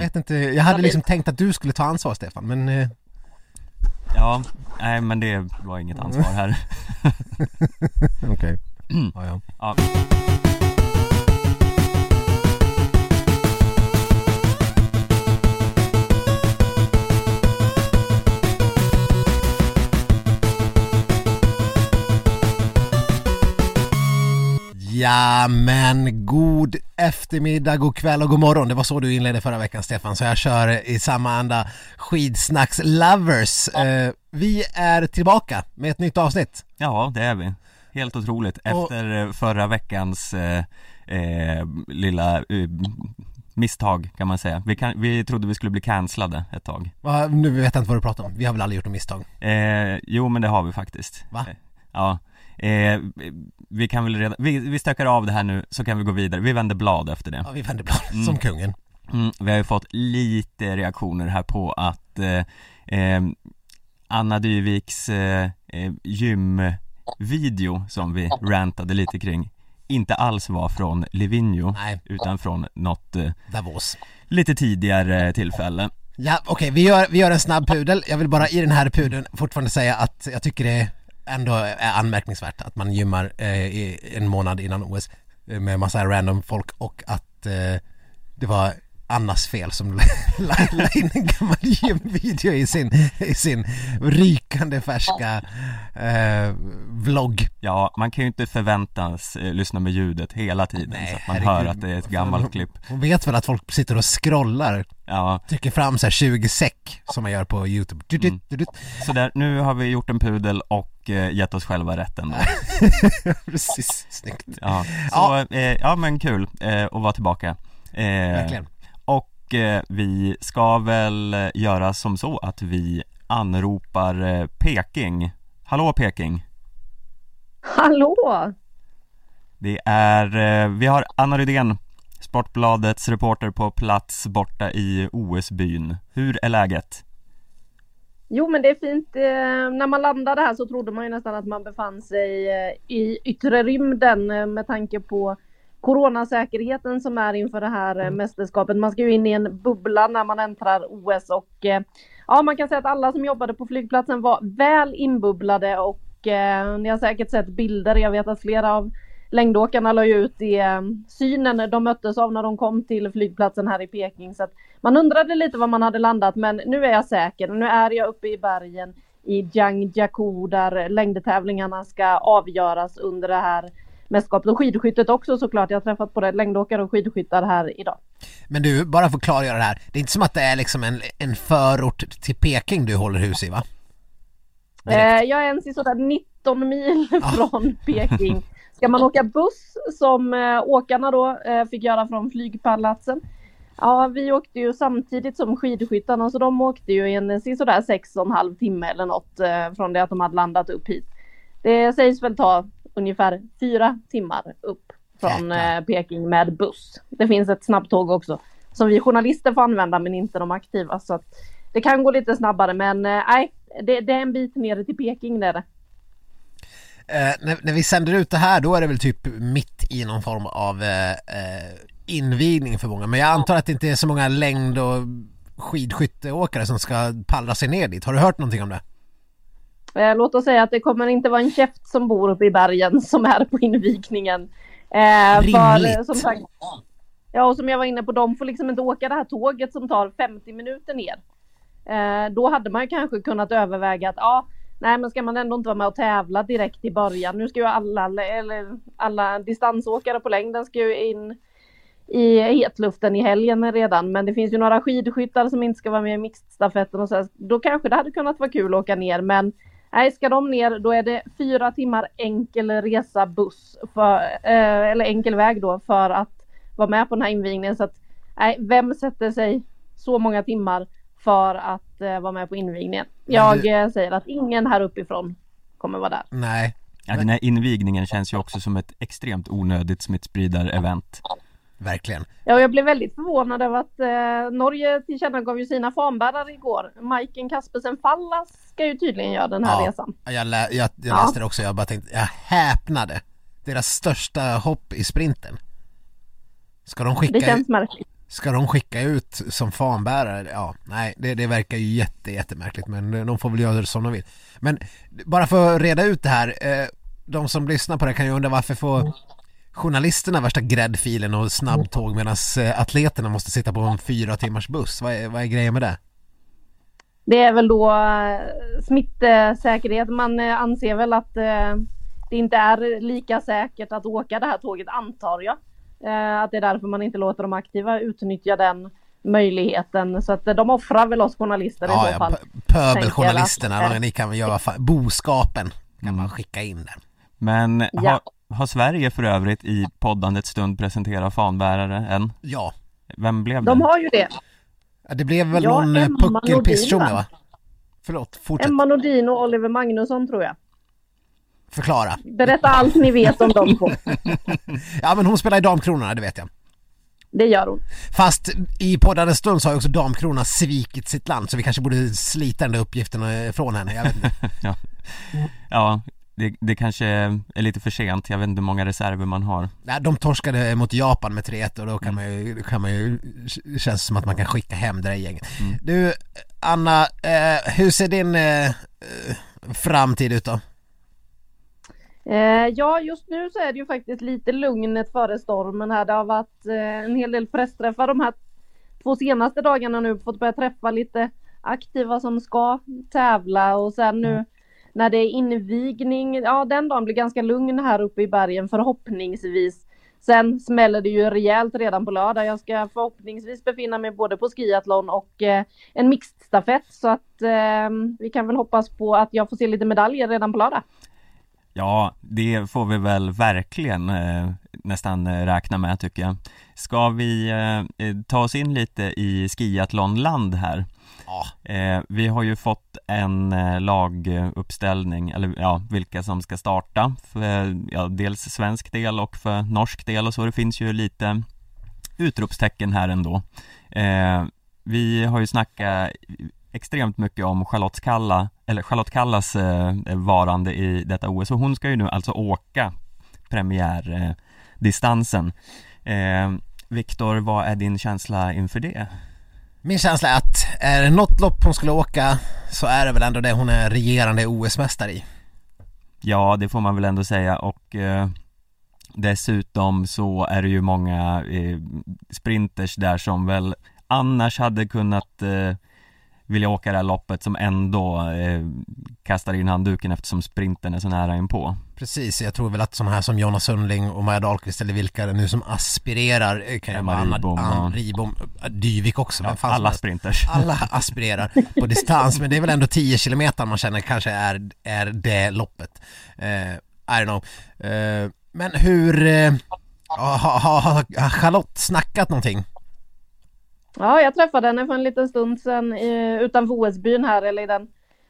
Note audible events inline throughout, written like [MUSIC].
Jag vet inte, jag hade liksom tänkt att du skulle ta ansvar Stefan men eh, Ja, nej men det var inget ansvar här [LAUGHS] okej. Ja, ja. Ja, Ja men god eftermiddag, god kväll och god morgon. Det var så du inledde förra veckan Stefan, så jag kör i samma anda. Skidsnacks lovers. Eh, vi är tillbaka med ett nytt avsnitt. ja det är vi Helt otroligt, efter eh, förra veckans eh, eh, lilla eh, misstag kan man säga vi, kan, vi trodde vi skulle bli cancellade ett tag Va, nu vet jag inte vad du pratar om. Vi har väl aldrig gjort något misstag? eh, Jo men det har vi faktiskt Va? Ja eh, Vi kan väl redan, vi, vi stökar av det här nu så kan vi gå vidare, vi vänder blad efter det Ja, vi vänder blad som kungen. Mm, vi har ju fått lite reaktioner här på att eh, eh, Anna Dyviks eh, eh, gymvideo som vi rantade lite kring inte alls var från Livigno Nej. utan från något eh, Davos. lite tidigare tillfälle Ja okej, vi, gör, vi gör en snabb pudel. Jag vill bara i den här pudeln fortfarande säga att jag tycker det ändå är anmärkningsvärt att man gymmar eh, i en månad innan OS eh, med massa random folk och att eh, det var Annas fel som la, in en gammal gymvideo i sin, i sin rykande färska eh, vlogg. Ja, man kan ju inte förväntas eh, lyssna med ljudet hela tiden Nej, så att man herregud. hör att det är ett gammalt klipp Hon vet väl att folk sitter och scrollar, Ja, trycker fram så här 20 säck som man gör på YouTube. Du, du, du, du. så där, nu har vi gjort en pudel och eh, gett oss själva rätten då [LAUGHS] Precis, snyggt. Ja, så, Ja. ja, eh, ja men kul eh, att vara tillbaka eh, Verkligen. Och eh, vi ska väl göra som så att vi anropar eh, Peking Hallå Peking! Hallå! Det är, eh, vi har Anna Rydén Sportbladets reporter på plats borta i OS-byn Hur är läget? Jo men det är fint. När man landade här så trodde man ju nästan att man befann sig i yttre rymden med tanke på coronasäkerheten som är inför det här eh, mästerskapet. Man ska ju in i en bubbla när man äntrar OS och eh, ja man kan säga att alla som jobbade på flygplatsen var väl inbubblade och eh, ni har säkert sett bilder. Jag vet att flera av längdåkarna la ut det eh, synen de möttes av när de kom till flygplatsen här i Peking. Så att man undrade lite var man hade landat men nu är jag säker. Nu är jag uppe i bergen i Jiangjakou där längdtävlingarna ska avgöras under det här mästerskapet och skidskyttet också såklart. Jag har träffat både längdåkare och skidskyttar här idag. Men du, bara för att klargöra det här. Det är inte som att det är liksom en, en förort till Peking du håller hus i va? Eh, jag är ens i sådär 19 mil [LAUGHS] från Peking. Ska man åka buss som eh, åkarna då eh, fick göra från flygpalatsen. Ja, vi åkte ju samtidigt som skidskyttarna så de åkte ju en sådär sex och en halv timme eller något eh, från det att de hade landat upp hit. Det sägs väl ta ungefär fyra timmar upp från eh, Peking med buss. Det finns ett snabbtåg också som vi journalister får använda men inte de aktiva så att det kan gå lite snabbare men eh, nej, det, det är en bit ner till Peking det är det. Eh, när, när vi sänder ut det här då är det väl typ mitt i någon form av eh, eh, invigning för många. Men jag antar att det inte är så många längd och skidskytteåkare som ska pallra sig ner dit. Har du hört någonting om det? Eh, låt oss säga att det kommer inte vara en käft som bor uppe i bergen som är på invigningen. Eh, Rimligt. För, som sagt, ja, och som jag var inne på, de får liksom inte åka det här tåget som tar 50 minuter ner. Eh, då hade man kanske kunnat överväga att ja, nej men ska man ändå inte vara med och tävla direkt i början. Nu ska ju alla, eller alla distansåkare på längden ska ju in i hetluften i helgen redan. Men det finns ju några skidskyttar som inte ska vara med i mixedstafetten och så. här. Då kanske det hade kunnat vara kul att åka ner. Men nej, ska de ner då är det fyra timmar enkel resa buss. För, eh, eller enkel väg då för att vara med på den här invigningen. Så att nej, vem sätter sig så många timmar för att eh, vara med på invigningen? Jag du- eh, säger att ingen här uppifrån kommer vara där. Nej. Ja, den här invigningen känns ju också som ett extremt onödigt smittspridar-event Verkligen. Ja, jag blev väldigt förvånad över att eh, Norge tillkännagav ju sina fanbärare igår. Majken Kaspersen Fallas ska ju tydligen göra den här Ja. resan. Jag, lä, jag, jag Ja. läste det också, jag bara tänkte, jag häpnade. Deras största hopp i sprinten. Ska de skicka Det känns märkligt. Ska de skicka ut som fanbärare? Ja, nej, det, det verkar ju jätte, jättemärkligt men de får väl göra det som de vill. Men bara för att reda ut det här, eh, de som lyssnar på det kan ju undra varför får journalisterna värsta gräddfilen och snabbtåg medan eh, atleterna måste sitta på en fyra timmars buss. Vad är, vad är grejen med det? Det är väl då eh, smittsäkerhet. Man eh, anser väl att det inte är lika säkert att åka det här tåget antar jag. Att det är därför man inte låter de aktiva utnyttja den möjligheten. Så att de offrar väl oss journalister ja, i så fall. Ja, pöbeljournalisterna, ni kan väl göra boskapen kan man skicka in där. Men ja. Har, Sverige för övrigt i poddandets stund presenterat fanbärare än? Ja. Vem blev det? De har ju det. Ja, det blev väl ja, någon eh, puckelpistjolle va? Förlåt, fortsätt. Emma Nordin och Oliver Magnusson tror jag. Förklara. Berätta allt ni vet om dem två. [LAUGHS] ja men hon spelar i Damkronorna, det vet jag. Det gör hon. Fast i poddandets stund så har ju också Damkronorna svikit sitt land så vi kanske borde slita den där uppgiften från henne, jag vet inte. [LAUGHS] ja. ja, det, det kanske är lite för sent, jag vet inte hur många reserver man har Nej, de torskade mot Japan med 3-1 och då kan man ju, då kan man ju, känns som att man kan skicka hem det där gänget mm. Du, Anna, eh, hur ser din eh, framtid ut då? Eh, ja, just nu så är det ju faktiskt lite lugnet före stormen här. Det har varit eh, en hel del pressträffar de här två senaste dagarna nu, fått börja träffa lite aktiva som ska tävla och sen nu mm när det är invigning, ja den dagen blir ganska lugn här uppe i bergen förhoppningsvis. Sen smäller det ju rejält redan på lördag. Jag ska förhoppningsvis befinna mig både på skiathlon och eh, en mixedstafett, så att eh, vi kan väl hoppas på att jag får se lite medaljer redan på lördag. Ja, det får vi väl verkligen eh, nästan eh, räkna med tycker jag. Ska vi eh ta oss in lite i skiathlonland här? Ja. Eh, vi har ju fått en eh, laguppställning, eller ja, vilka som ska starta för ja, dels svensk del och för norsk del och så. Det finns ju lite utropstecken här ändå. Eh, vi har ju snackat extremt mycket om Charlotte Kalla, eller Charlotte Kallas eh, varande i detta OS och hon ska ju nu alltså åka premiärdistansen. Eh, Viktor, vad är din känsla inför det? Min känsla är att är det något lopp hon skulle åka så är det väl ändå det hon är regerande OS-mästare i. Ja, det får man väl ändå säga och eh, dessutom så är det ju många eh, sprinters där som väl annars hade kunnat eh, vilja åka det här loppet som ändå eh, kastar in handduken eftersom sprinten är så nära inpå. Precis, jag tror väl att sådana här som Jonas Sundling och Maja Dahlqvist eller vilka det nu som aspirerar eh, kan ju vara Anna Ribom, Ribom Dyvik också. Ja, alla sprinters. [LAUGHS] Alla aspirerar på distans, men det är väl ändå 10 kilometer man känner kanske är, är det loppet. Uh, I don't know. Uh, men hur, uh, har ha, ha, ha Charlotte snackat någonting? Ja, jag träffade henne för en liten stund sedan eh, utanför OS-byn här, eller i den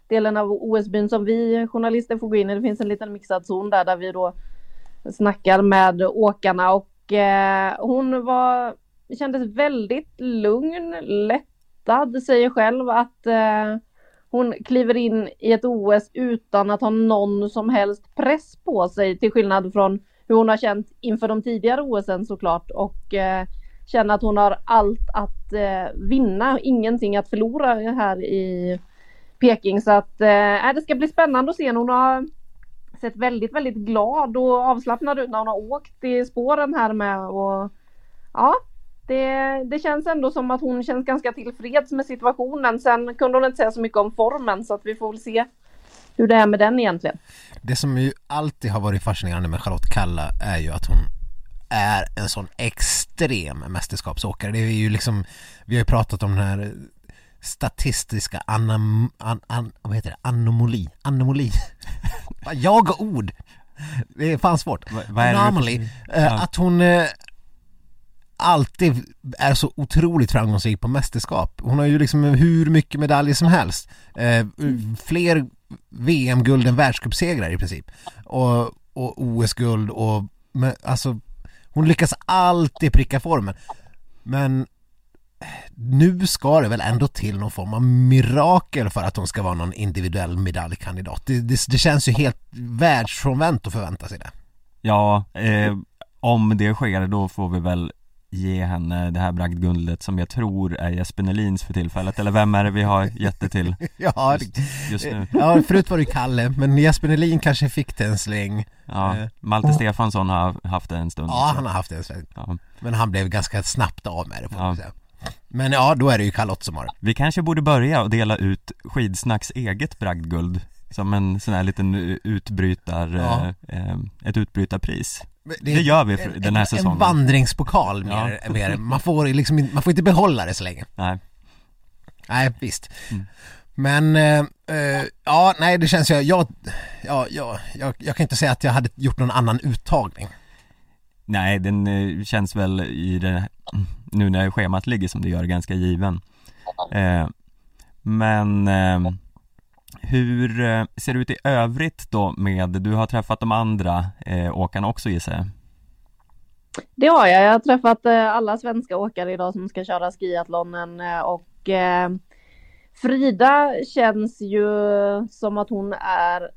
delen av OS-byn som vi journalister får gå in i. Det finns en liten mixad zon där, där vi då snackar med åkarna och eh, hon var, kändes väldigt lugn, lättad, säger själv att eh, hon kliver in i ett OS utan att ha någon som helst press på sig till skillnad från hur hon har känt inför de tidigare OSen såklart och eh, Känna att hon har allt att eh, vinna, ingenting att förlora här i Peking. Så att eh, äh, det ska bli spännande att se. Hon har sett väldigt, väldigt glad och avslappnad ut när hon har åkt i spåren här med. Och, ja, det, det känns ändå som att hon känns ganska tillfreds med situationen. Sen kunde hon inte säga så mycket om formen så att vi får väl se hur det är med den egentligen. Det som ju alltid har varit fascinerande med Charlotte Kalla är ju att hon är en sån extrem mästerskapsåkare. Det är ju liksom, vi har ju pratat om den här statistiska anam, an, an, vad heter det? anomali, anomali. [LAUGHS] Jag och ord. Det är fan svårt. Va, Anomaly. Uh, att hon uh, alltid är så otroligt framgångsrik på mästerskap. Hon har ju liksom hur mycket medaljer som helst. Uh, fler VM-guld än världscupsegrar i princip. Och, och OS-guld och men, alltså hon lyckas alltid pricka formen. Men nu ska det väl ändå till någon form av mirakel för att hon ska vara någon individuell medaljkandidat. Det, det, det känns ju helt världsfrånvänt att förvänta sig det. Ja, eh, om det sker då får vi väl ge henne det här bragdguldet som jag tror är Jesper Nelins för tillfället, eller vem är det vi har gett det till [LAUGHS] Ja, just, just nu? ja förut var det Kalle, men Jesper Nelin kanske fick det en släng Ja, Eh. Malte Stefansson har haft det en stund Ja, han har haft det en sväng ja. Men han blev ganska snabbt av med det får Ja. säga Men ja, då är det ju Charlotte som har det Vi kanske borde börja och dela ut Skidsnacks eget bragdguld Som en sån här liten utbrytar, Ja. eh, eh, ett utbrytarpris Men Det gör vi för en- den här en, säsongen. En vandringspokal mer, Ja. mer. Man, får liksom, inte- man får inte behålla det så länge Nej, Nej, visst Mm. Men, eh, eh, ja, nej det känns ju, jag, ja, ja, jag, jag kan inte säga att jag hade gjort någon annan uttagning nej den eh, känns väl i det, nu när schemat ligger som det gör, ganska given eh, Men eh, hur eh, ser det ut i övrigt då med, du har träffat de andra eh, åkarna också gissar jag? Det har jag. Jag har träffat eh, alla svenska åkare idag som ska köra skiathlonen eh, och eh, Frida känns ju som att hon är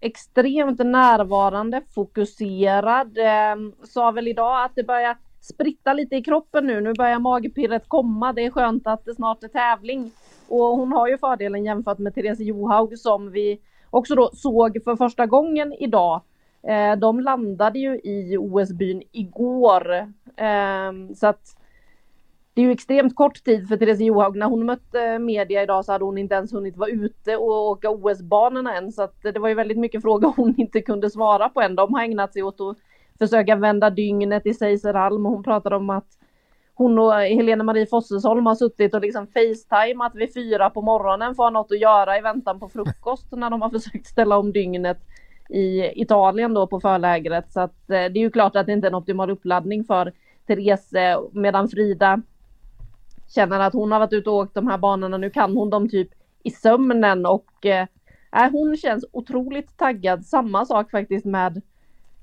extremt närvarande, fokuserad. Eh, sa väl idag att det börjar spritta lite i kroppen nu. Nu börjar magpirret komma. Det är skönt att det snart är tävling. Och hon har ju fördelen jämfört med Therese Johaug som vi också då såg för första gången idag. Eh, de landade ju i OS-byn igår. Eh, så att det är ju extremt kort tid för Therese Johaug. När hon mötte media idag så hade hon inte ens hunnit vara ute och åka OS-banorna än. Så att det var ju väldigt mycket frågor [LAUGHS] hon inte kunde svara på än. De har ägnat sig åt att försöka vända dygnet i Seiserhalm. Hon pratade om att hon och Helena Marie Fossesholm har suttit och liksom facetimat vid fyra på morgonen för att ha något att göra i väntan på frukost när de har [LAUGHS] försökt ställa om dygnet i Italien då på förlägret. Så att eh, det är ju klart att det inte är en optimal uppladdning för Therese eh, medan Frida känner att hon har varit ute och åkt de här banorna. Nu kan hon dem typ i sömnen och eh, äh, hon känns otroligt taggad. Samma sak faktiskt med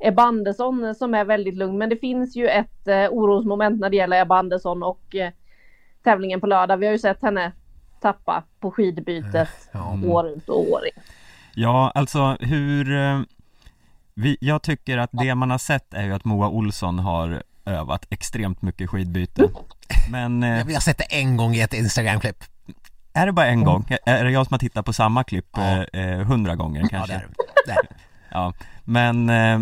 Ebba Andersson som är väldigt lugn. Men det finns ju ett eh, orosmoment när det gäller Ebba Andersson och eh, tävlingen på lördag. Vi har ju sett henne tappa på skidbytet Ja. år ut och år in. Ja, alltså hur eh, vi, Jag tycker att det man har sett är ju att Moa Olsson har övat extremt mycket skidbyte Men eh, Vi har sett det en gång i ett Instagram-klipp är det bara en gång? Är det jag som har tittat på samma klipp Ja. eh, eh, hundra gånger Ja, kanske? där, där. Ja, men eh,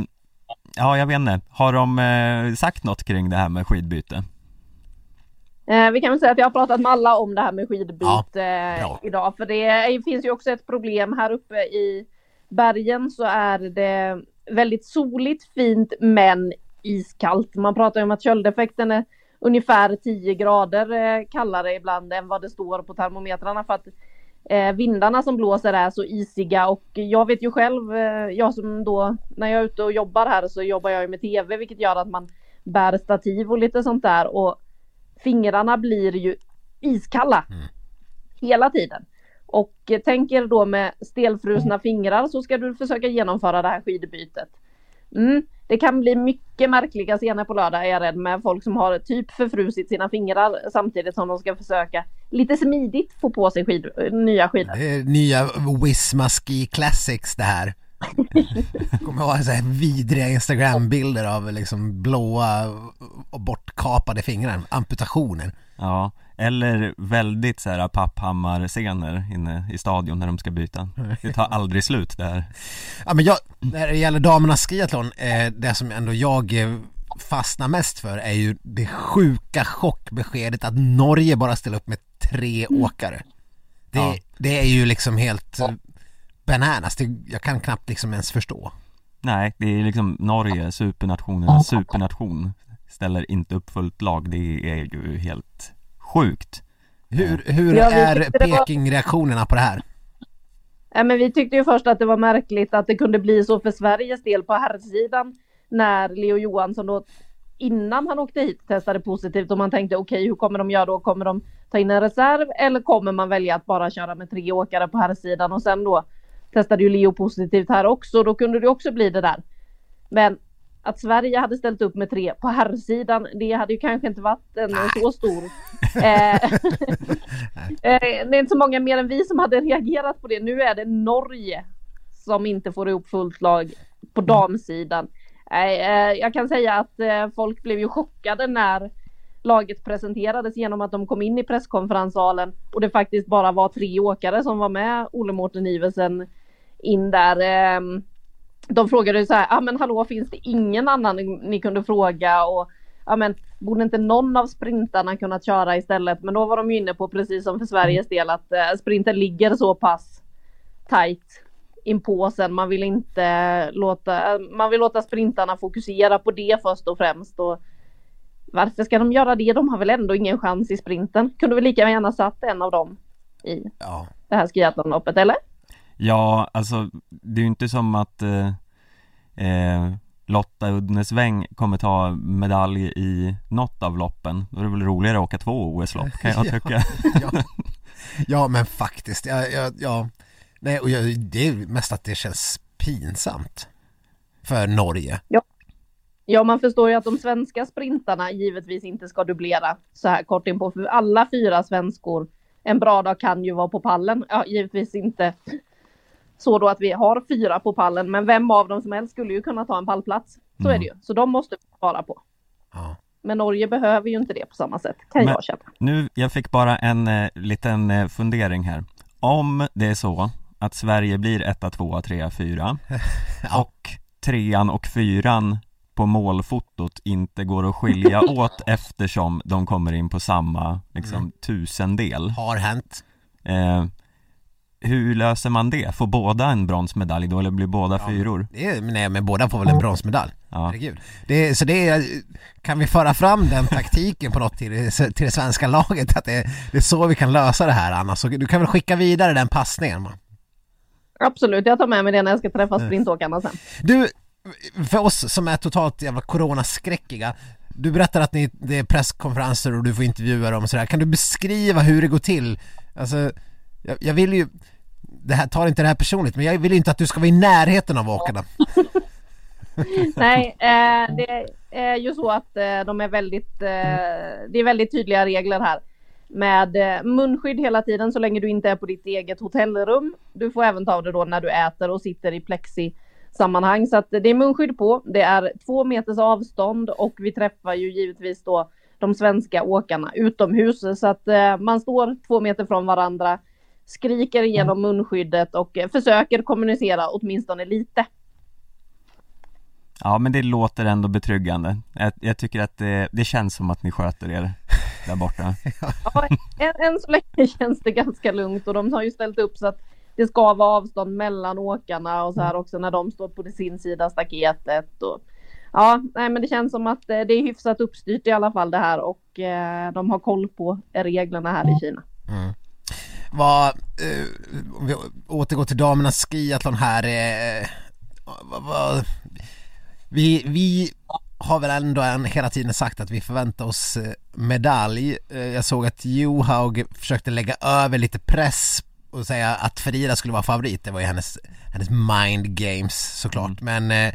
Ja, jag vet inte. Har de eh, sagt något kring det här med skidbyte? Eh, vi kan väl säga att jag har pratat med alla om det här med skidbyte bra. eh, idag. För det finns ju också ett problem här uppe i bergen så är det väldigt soligt, fint men iskallt. Man pratar ju om att köldeffekten är ungefär 10 grader kallare ibland än vad det står på termometrarna för att vindarna som blåser är så isiga och jag vet ju själv, eh, jag som då när jag är ute och jobbar här så jobbar jag ju med tv vilket gör att man bär stativ och lite sånt där och fingrarna blir ju iskalla Mm. hela tiden. Och eh, tänk er då med stelfrusna fingrar så ska du försöka genomföra det här skidbytet. Mm, det kan bli mycket märkliga scener på lördag är jag rädd med. Folk som har typ förfrusit sina fingrar samtidigt som de ska försöka lite smidigt få på sig skid, nya skidor. Det är nya Wisma Ski Classics det här. [LAUGHS] Kommer ihåg så här vidriga Instagram-bilder av liksom blåa och bortkapade fingrar, amputationer Ja, eller väldigt så här papphammar-scener inne i stadion när de ska byta Det tar aldrig slut det här Ja men jag, när det gäller damernas skiathlon, eh, det som ändå jag eh, fastnar mest för är ju det sjuka chockbeskedet att Norge bara ställer upp med tre åkare. Det, Ja. det är ju liksom helt bananas, det, jag kan knappt liksom ens förstå. Nej, det är liksom Norge, supernationernas supernation Ställer inte upp fullt lag, det är ju helt sjukt Hur, hur Ja, är Peking-reaktionerna på det här? Ja, men vi tyckte ju först att det var märkligt att det kunde bli så för Sveriges del på herrsidan när Leo Johansson då innan han åkte hit testade positivt och man tänkte okej hur kommer de göra då? Kommer de ta in en reserv eller kommer man välja att bara köra med tre åkare på herrsidan och sen då testade ju Leo positivt här också då kunde det också bli det där. Men att Sverige hade ställt upp med tre på herrsidan det hade ju kanske inte varit en så stor [LAUGHS] eh, Eh, det är inte så många mer än vi som hade reagerat på det. Nu är det Norge som inte får ihop fullt lag på damsidan. Nej, eh, jag kan säga att eh, folk blev ju chockade när laget presenterades genom att de kom in i presskonferenssalen och det faktiskt bara var tre åkare som var med Ole Mårten Iversen in där. Ehm, de frågade så här, ja ah, men hallå finns det ingen annan ni kunde fråga och ja men borde inte någon av sprintarna kunnat köra istället? Men då var de ju inne på precis som för Sveriges del att eh, sprinten ligger så pass tight inpå sen. Man vill inte låta, man vill låta sprintarna fokusera på det först och främst. Och varför ska de göra det? De har väl ändå ingen chans i sprinten. Kunde vi lika gärna satt en av dem i ja. det här skiathlonloppet, eller? Ja, alltså det är ju inte som att eh, eh, Lotta Uddnesväng kommer ta medalj i något av loppen. Då är det väl roligare att åka två OS-lopp kan jag [LAUGHS] tycka. ja, ja. men faktiskt, ja, ja, ja. Nej, och jag, det är mest att det känns pinsamt för Norge. Ja. Ja, man förstår ju att de svenska sprintarna givetvis inte ska dubblera så här kort in på för alla fyra svenskor en bra dag kan ju vara på pallen. Ja, givetvis inte så då att vi har fyra på pallen, men vem av dem som helst skulle ju kunna ta en pallplats. Så mm. är det ju, så de måste vi vara på. Ja. Men Norge behöver ju inte det på samma sätt, kan men, jag känna. Nu, jag fick bara en eh, liten eh, fundering här. Om det är så att Sverige blir etta, tvåa, trea, fyra [LAUGHS] ja. och trean och fyran på målfotot inte går att skilja [LAUGHS] åt eftersom de kommer in på samma liksom mm. tusendel Har hänt eh, hur löser man det? Får båda en bronsmedalj då eller blir båda ja, fyror? Det är, nej men båda får väl en bronsmedalj ja. Herregud det, Så det är, kan vi föra fram den taktiken på något till, till det svenska laget att det, det är så vi kan lösa det här Anna, så du kan väl skicka vidare den passningen man. Absolut, jag tar med mig det när jag ska träffa sprintåkarna sen Du, för oss som är totalt jävla coronaskräckiga du berättar att ni, det är presskonferenser och du får intervjua dem och sådär. Kan du beskriva hur det går till? Alltså, jag, jag vill ju, det här, tar inte det här personligt, men jag vill inte att du ska vara i närheten av åkarna. [LAUGHS] Nej, eh, det är ju så att eh, de är väldigt, eh, det är väldigt tydliga regler här. Med eh, munskydd hela tiden så länge du inte är på ditt eget hotellrum. Du får även ta av det då när du äter och sitter i plexi sammanhang. Så att det är munskydd på. Det är två meters avstånd och vi träffar ju givetvis då de svenska åkarna utomhus så att eh, man står två meter från varandra skriker igenom mm. munskyddet och eh, försöker kommunicera åtminstone lite. Ja men det låter ändå betryggande. Jag, jag tycker att det, det, känns som att ni sköter er där borta. [LAUGHS] ja, än, än så länge [LAUGHS] känns det ganska lugnt och de har ju ställt upp så att det ska vara avstånd mellan åkarna och så här mm. också när de står på sin sida staketet. Och, ja, nej, men det känns som att eh, det är hyfsat uppstyrt i alla fall det här och eh, de har koll på reglerna här i Kina. Mm vad, eh, om vi återgår till damernas skiathlon här, eh, vad, vad, vi, vi har väl ändå en, hela tiden sagt att vi förväntar oss eh, medalj. Eh, jag såg att Johaug försökte lägga över lite press och säga att Frida skulle vara favorit. Det var ju hennes, hennes mind games såklart. Mm. Men eh,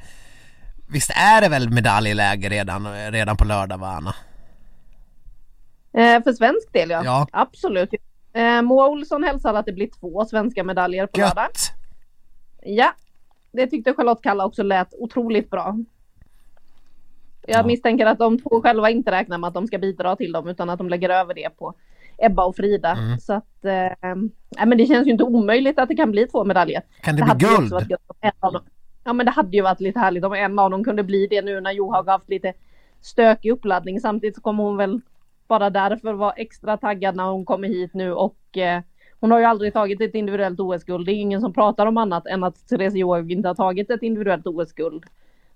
visst är det väl medaljläge redan, redan på lördag va Anna? Eh, för svensk del ja. ja. Absolut. Eh, Moa Olsson hälsar att det blir två svenska medaljer på lördag. Ja, det tyckte Charlotte Kalla också lät otroligt bra. Jag ja. misstänker att de två själva inte räknar med att de ska bidra till dem utan att de lägger över det på Ebba och Frida. Mm. Så att, eh, men det känns ju inte omöjligt att det kan bli två medaljer. Kan det, det bli guld? ja men det hade ju varit lite härligt om en av dem kunde bli det nu när Johaug haft lite stökig uppladdning. Samtidigt så kommer hon väl bara därför var extra taggad när hon kommer hit nu och eh, hon har ju aldrig tagit ett individuellt OS-guld. Det är ingen som pratar om annat än att Therese Johaug inte har tagit ett individuellt OS-guld.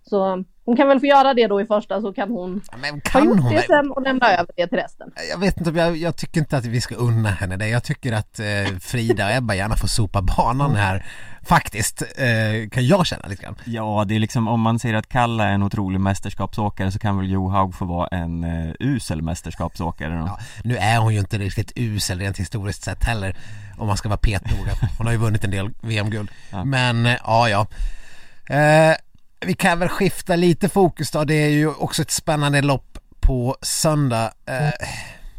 Så hon kan väl få göra det då i första så kan hon Men kan ha gjort hon det sen och lämna över det till resten. Jag vet inte, jag, jag tycker inte att vi ska unna henne det. Jag tycker att eh, Frida och Ebba gärna får sopa banan här Faktiskt, eh, kan jag känna lite grann. Ja, det är liksom om man säger att Kalla är en otrolig mästerskapsåkare så kan väl Johaug få vara en uh, usel mästerskapsåkare då. Ja, nu är hon ju inte riktigt usel rent historiskt sett heller om man ska vara petnoga. Hon har ju vunnit en del VM-guld. Ja. Men uh, ja, ja. Uh, vi kan väl skifta lite fokus då. Det är ju också ett spännande lopp på söndag. Mm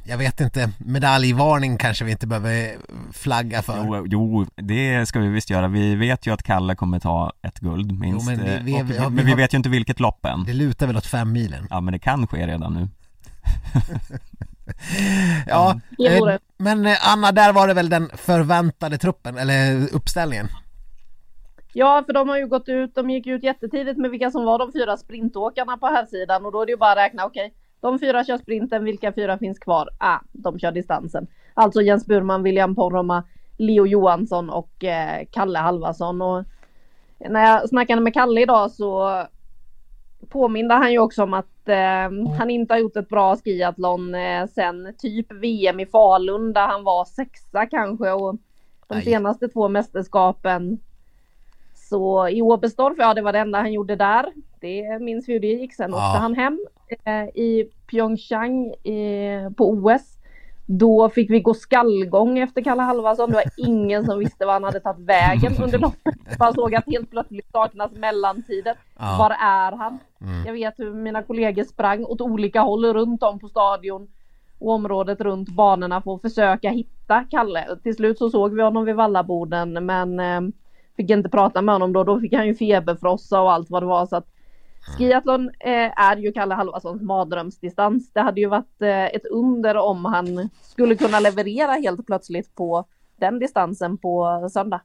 jag vet inte, medaljvarning kanske vi inte behöver flagga för Jo, jo det ska vi visst göra. Vi vet ju att Kalle kommer ta ett guld minst jo, men, vi, vi, och, ja, men vi, vi vet ju inte vilket lopp än Det lutar väl åt fem milen Ja men det kan ske redan nu [LAUGHS] ja, vore- eh, men eh, Anna, där var det väl den förväntade truppen, eller uppställningen? Ja, för de har ju gått ut, de gick ut jättetidigt med vilka som var de fyra sprintåkarna på här sidan och då är det ju bara att räkna, okej, de fyra kör sprinten, vilka fyra finns kvar? Ah, de kör distansen. Alltså Jens Burman, William Poromaa, Leo Johansson och eh, Kalle Halvarsson. Och när jag snackade med Kalle idag så påminde han ju också om att eh, han inte har gjort ett bra skiathlon eh, sen typ VM i Falun där han var sexa kanske och de Aj. senaste två mästerskapen så i Oberstdorf, ja det var det enda han gjorde där. Det minns vi hur det gick. Sen Ja. åkte han hem eh, i Pyeongchang eh, på OS. Då fick vi gå skallgång efter Kalle Halvarsson. Det var ingen som visste var han hade tagit vägen under loppet. Man såg att helt plötsligt saknas mellantider. Ja. Var är han? Mm. Jag vet hur mina kollegor sprang åt olika håll runt om på stadion och området runt banorna för att försöka hitta Kalle. Till slut så såg vi honom vid Vallaboden men eh, fick inte prata med honom då. Då fick han ju feberfrossa och allt vad det var. Så att skiathlon eh, är ju Kalle Halvarssons mardrömsdistans. Det hade ju varit eh, ett under om han skulle kunna leverera helt plötsligt på den distansen på söndag.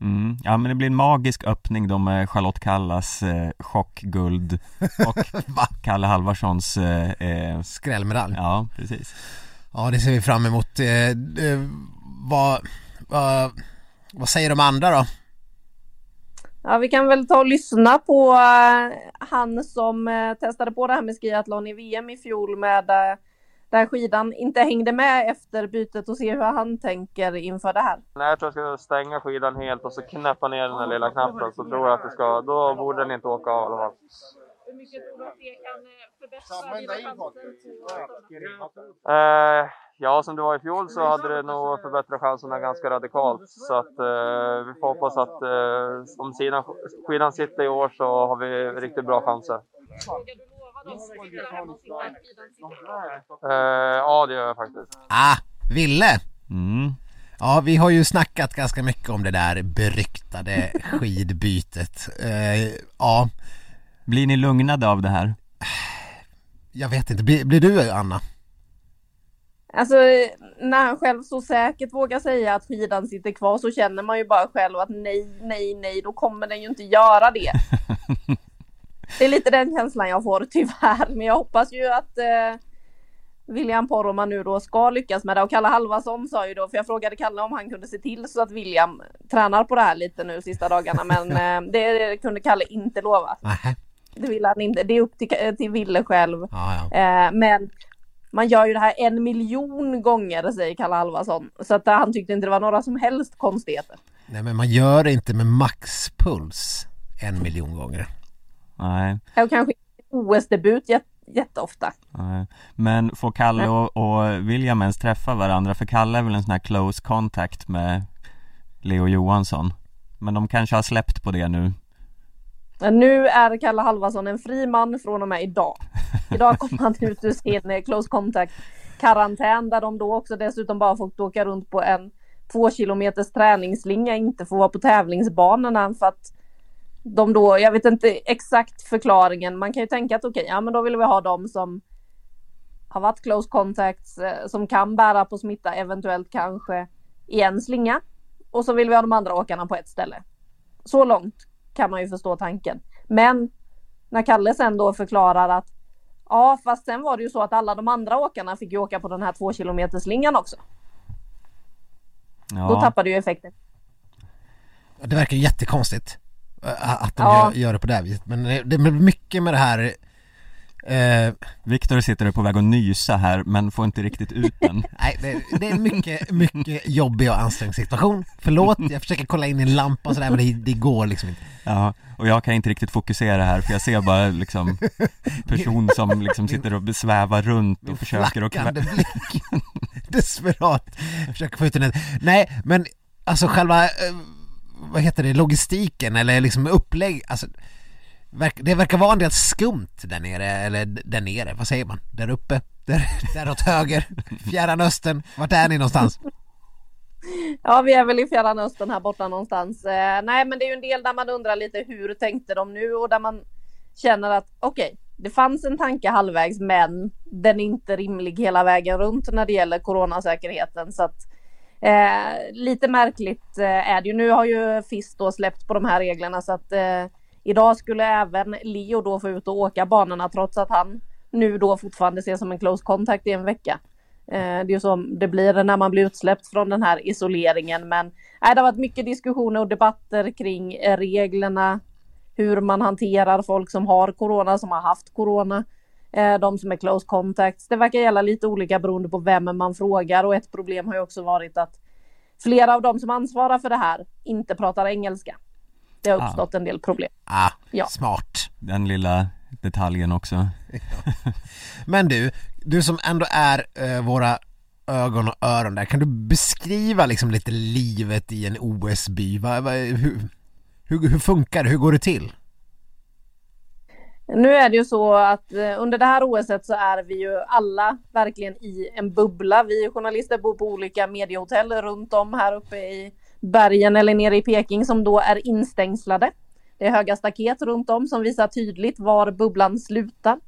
Mm. Ja men det blir en magisk öppning då med Charlotte Kallas eh, chockguld och? [LAUGHS] Kalle Halvarssons eh, eh, Skrällmedalj. Ja, precis Ja, det ser vi fram emot. Eh, eh, vad, vad, vad säger de andra då? Ja, vi kan väl ta och lyssna på eh, han som eh, testade på det här med skiathlon i VM i fjol med eh, där skidan inte hängde med efter bytet och se hur han tänker inför det här. Nej, jag tror jag ska stänga skidan helt och så knäppa ner den här lilla knappen så tror jag att det ska, då borde den inte åka av i alla fall. Hur mycket tror du att det kan förbättra dina Eh, ja, som det var i fjol så hade det nog förbättrat chanserna ganska radikalt. Så att eh, vi får hoppas att eh, om sidan, skidan sitter i år så har vi riktigt bra chanser. Eh, ja, det gör jag faktiskt. Ah, Ville! mm. Ja, vi har ju snackat ganska mycket om det där beryktade skidbytet. Eh, ja, Blir ni lugnade av det här? jag vet inte. Blir, blir du Anna? Alltså när han själv så säkert vågar säga att skidan sitter kvar så känner man ju bara själv att nej, nej, nej, då kommer den ju inte göra det. [LAUGHS] Det är lite den känslan jag får tyvärr, men jag hoppas ju att eh, William Poromaa nu då ska lyckas med det och Kalle Halvarsson sa ju då, för jag frågade Kalle om han kunde se till så att William tränar på det här lite nu sista dagarna, men [LAUGHS] eh, det kunde Kalle inte lova. Det ville han inte, det är upp till, till Ville själv. Ja, ja. Eh, men man gör ju det här en miljon gånger säger Kalle Halvarsson. Så att eh, han tyckte inte det var några som helst konstigheter. Nej, men man gör det inte med maxpuls en miljon gånger. Nej, Och kanske OS-debut jät- jätteofta. nej. Men får Kalle och, och William ens träffa varandra? För Kalle är väl en sån här close contact med Leo Johansson Men de kanske har släppt på det nu nu är Kalle Halvarsson en fri man från och med idag. Idag kom han ut ur sin eh, close contact karantän där de då också dessutom bara fått åka runt på en två kilometers träningslinje, inte får vara på tävlingsbanorna för att de då, jag vet inte exakt förklaringen, man kan ju tänka att okej, ja men då vill vi ha dem som har varit close contacts, eh, som kan bära på smitta, eventuellt kanske i en slinga. Och så vill vi ha de andra åkarna på ett ställe. Så långt kan man ju förstå tanken. Men när Kalle sen då förklarar att ja, fast sen var det ju så att alla de andra åkarna fick ju åka på den här två kilometers slingan också. Då Ja, tappade ju effekten. Det verkar ju jättekonstigt eh, att de Ja. gör, gör det på det här viset. Men det, det blir mycket med det här eh, Viktor sitter på väg att nysa här men får inte riktigt ut den [LAUGHS] Nej, det, det är en mycket, mycket jobbig och ansträngd situation. Förlåt, jag försöker kolla in i en lampa och sådär men det, det går liksom inte. Ja, och jag kan inte riktigt fokusera här för jag ser bara liksom person som liksom sitter och svävar runt och försöker att Flackande blick. [LAUGHS] Desperat. Försöker få ut den. Nej, men alltså själva, eh, vad heter det, logistiken eller liksom upplägg, alltså det verkar vara en del skumt där nere, eller där nere, vad säger man? Där uppe? Där, där åt höger? Fjärran Östern? Vart är ni någonstans? [LAUGHS] Ja, vi är väl i Fjärran Östern här borta någonstans. Eh, nej, men det är ju en del där man undrar lite hur tänkte de nu och där man känner att okej, det fanns en tanke halvvägs men den är inte rimlig hela vägen runt när det gäller coronasäkerheten. Så att, eh, lite märkligt eh, är det ju. Nu har ju FIS då släppt på de här reglerna så att eh, idag skulle även Leo då få ut och åka banorna trots att han nu då fortfarande ses som en close contact i en vecka. Eh, det är ju så det blir när man blir utsläppt från den här isoleringen. Men nej, det har varit mycket diskussioner och debatter kring eh, reglerna, hur man hanterar folk som har corona, som har haft corona, eh, de som är close contacts. Det verkar gälla lite olika beroende på vem man frågar och ett problem har ju också varit att flera av de som ansvarar för det här inte pratar engelska. Det har uppstått ah. en del problem. Ah, ja. smart. Den lilla detaljen också. [LAUGHS] Men du, du som ändå är eh, våra ögon och öron där, kan du beskriva liksom lite livet i en OS-by? Hur, hur, hur funkar det? Hur går det till? Nu är det ju så att eh, under det här OSet så är vi ju alla verkligen i en bubbla. Vi journalister bor på olika mediehotell runt om här uppe i bergen eller nere i Peking som då är instängslade. Det är höga staket runt om som visar tydligt var bubblan slutar.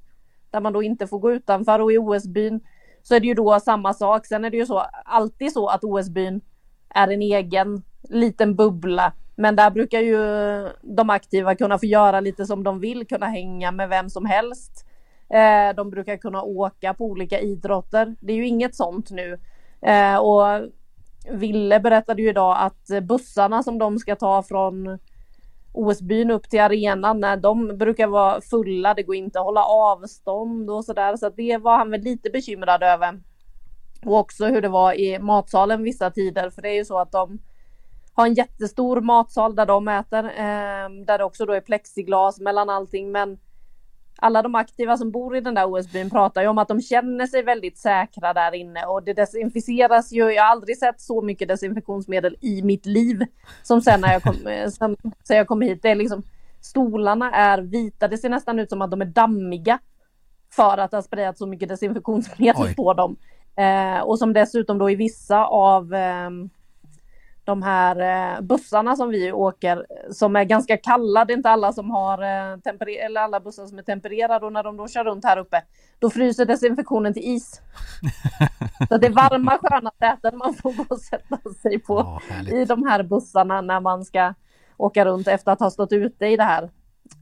Där man då inte får gå utanför och i OS-byn så är det ju då samma sak. Sen är det ju så alltid så att OS-byn är en egen liten bubbla. Men där brukar ju de aktiva kunna få göra lite som de vill, kunna hänga med vem som helst. Eh, de brukar kunna åka på olika idrotter. Det är ju inget sånt nu. Eh, och Ville berättade ju idag att bussarna som de ska ta från OS-byn upp till arenan, när de brukar vara fulla, det går inte att hålla avstånd och sådär. Så det var han väl lite bekymrad över. Och också hur det var i matsalen vissa tider, för det är ju så att de har en jättestor matsal där de äter, eh, där det också då är plexiglas mellan allting. Men alla de aktiva som bor i den där OS-byn pratar ju om att de känner sig väldigt säkra där inne och det desinficeras ju. Jag har aldrig sett så mycket desinfektionsmedel i mitt liv som sen när jag kom, [LAUGHS] sen, sen jag kom hit. Det är liksom stolarna är vita. Det ser nästan ut som att de är dammiga för att det har sprayat så mycket desinfektionsmedel Oj. på dem. Eh, och som dessutom då i vissa av eh, de här eh, bussarna som vi åker som är ganska kalla. Det är inte alla som har eh, temper- eller alla bussar som är tempererade och när de då kör runt här uppe då fryser desinfektionen till is. [LAUGHS] Så det är varma sköna säten man får gå och sätta sig på oh, i de här bussarna när man ska åka runt efter att ha stått ute i det här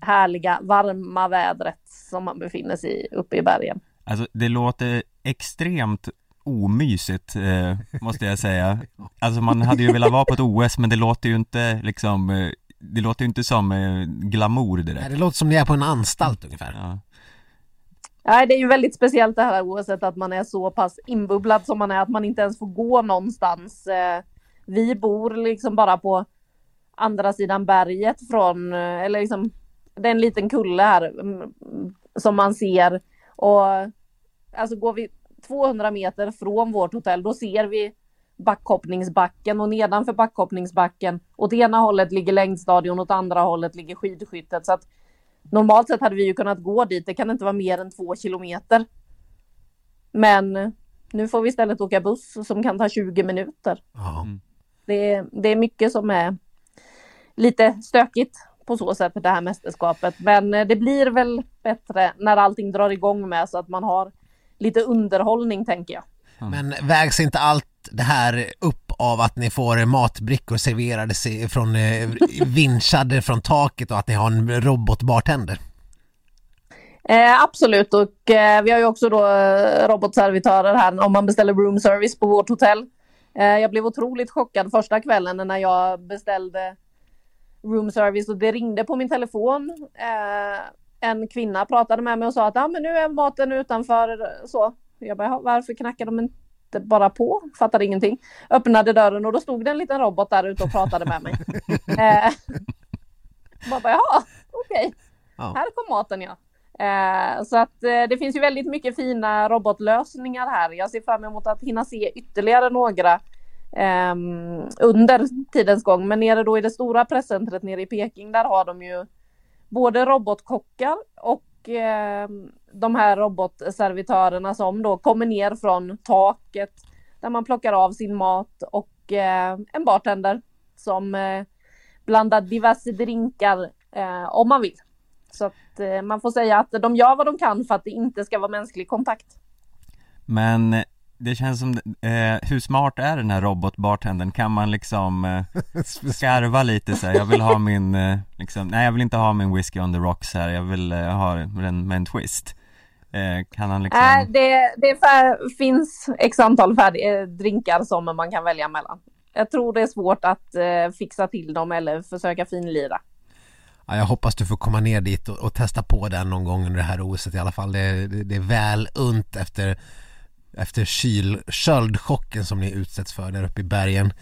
härliga varma vädret som man befinner sig i uppe i bergen. Alltså det låter extremt omysigt eh, måste jag säga. Alltså man hade ju velat vara på ett OS men det låter ju inte liksom eh, Det låter ju inte som eh, glamour direkt. Nej, det låter som det är på en anstalt ungefär. Ja. Nej, det är ju väldigt speciellt det här OSet att man är så pass inbubblad som man är, att man inte ens får gå någonstans. Eh, vi bor liksom bara på andra sidan berget från, eh, eller liksom, det är en liten kulle här mm, som man ser. Och alltså går vi 200 meter från vårt hotell, då ser vi backhoppningsbacken och nedanför backhoppningsbacken åt ena hållet ligger längdstadion, åt andra hållet ligger skidskyttet. Så att normalt sett hade vi ju kunnat gå dit, det kan inte vara mer än två kilometer. Men nu får vi istället åka buss som kan ta 20 minuter. Mm. Det, det är mycket som är lite stökigt på så sätt det här mästerskapet. Men det blir väl bättre när allting drar igång med så att man har lite underhållning tänker jag. Men vägs inte allt det här upp av att ni får matbrickor serverade från eh, vinschade från taket och att ni har en robotbartender? Eh, absolut och eh, vi har ju också då eh, robotservitörer här om man beställer room service på vårt hotell. Eh, jag blev otroligt chockad första kvällen när jag beställde room service och det ringde på min telefon. En kvinna pratade med mig och sa att ah, men nu är maten utanför så. Jag bara, varför knackar de inte bara på? Fattade ingenting. Öppnade dörren och då stod det en liten robot där ute och pratade med mig. [LAUGHS] eh, bara, jaha, okej. Okay. Ja. Här kom maten ja. Eh, så att eh, det finns ju väldigt mycket fina robotlösningar här. Jag ser fram emot att hinna se ytterligare några eh, under tidens gång. Men nere då i det stora presscentret nere i Peking, där har de ju både robotkockar och eh, de här robotservitörerna som då kommer ner från taket där man plockar av sin mat och eh, en bartender som eh, blandar diverse drinkar eh, om man vill. Så att eh, man får säga att de gör vad de kan för att det inte ska vara mänsklig kontakt. Men det känns som, eh, hur smart är den här robotbartendern? Kan man liksom eh, [LAUGHS] skarva lite så här, jag vill ha min, eh, liksom, nej jag vill inte ha min whisky on the rocks här, jag vill eh, ha den med en twist. Eh, Kan han liksom Nej, det, det fär, finns x antal färdiga eh, drinkar som man kan välja mellan. Jag tror det är svårt att eh, fixa till dem eller försöka finlira. Ja, jag hoppas du får komma ner dit och, och testa på den någon gång under det här OSet i alla fall. Det, det, det är väl unt efter, efter kyl, köldchocken som ni utsätts för där uppe i bergen.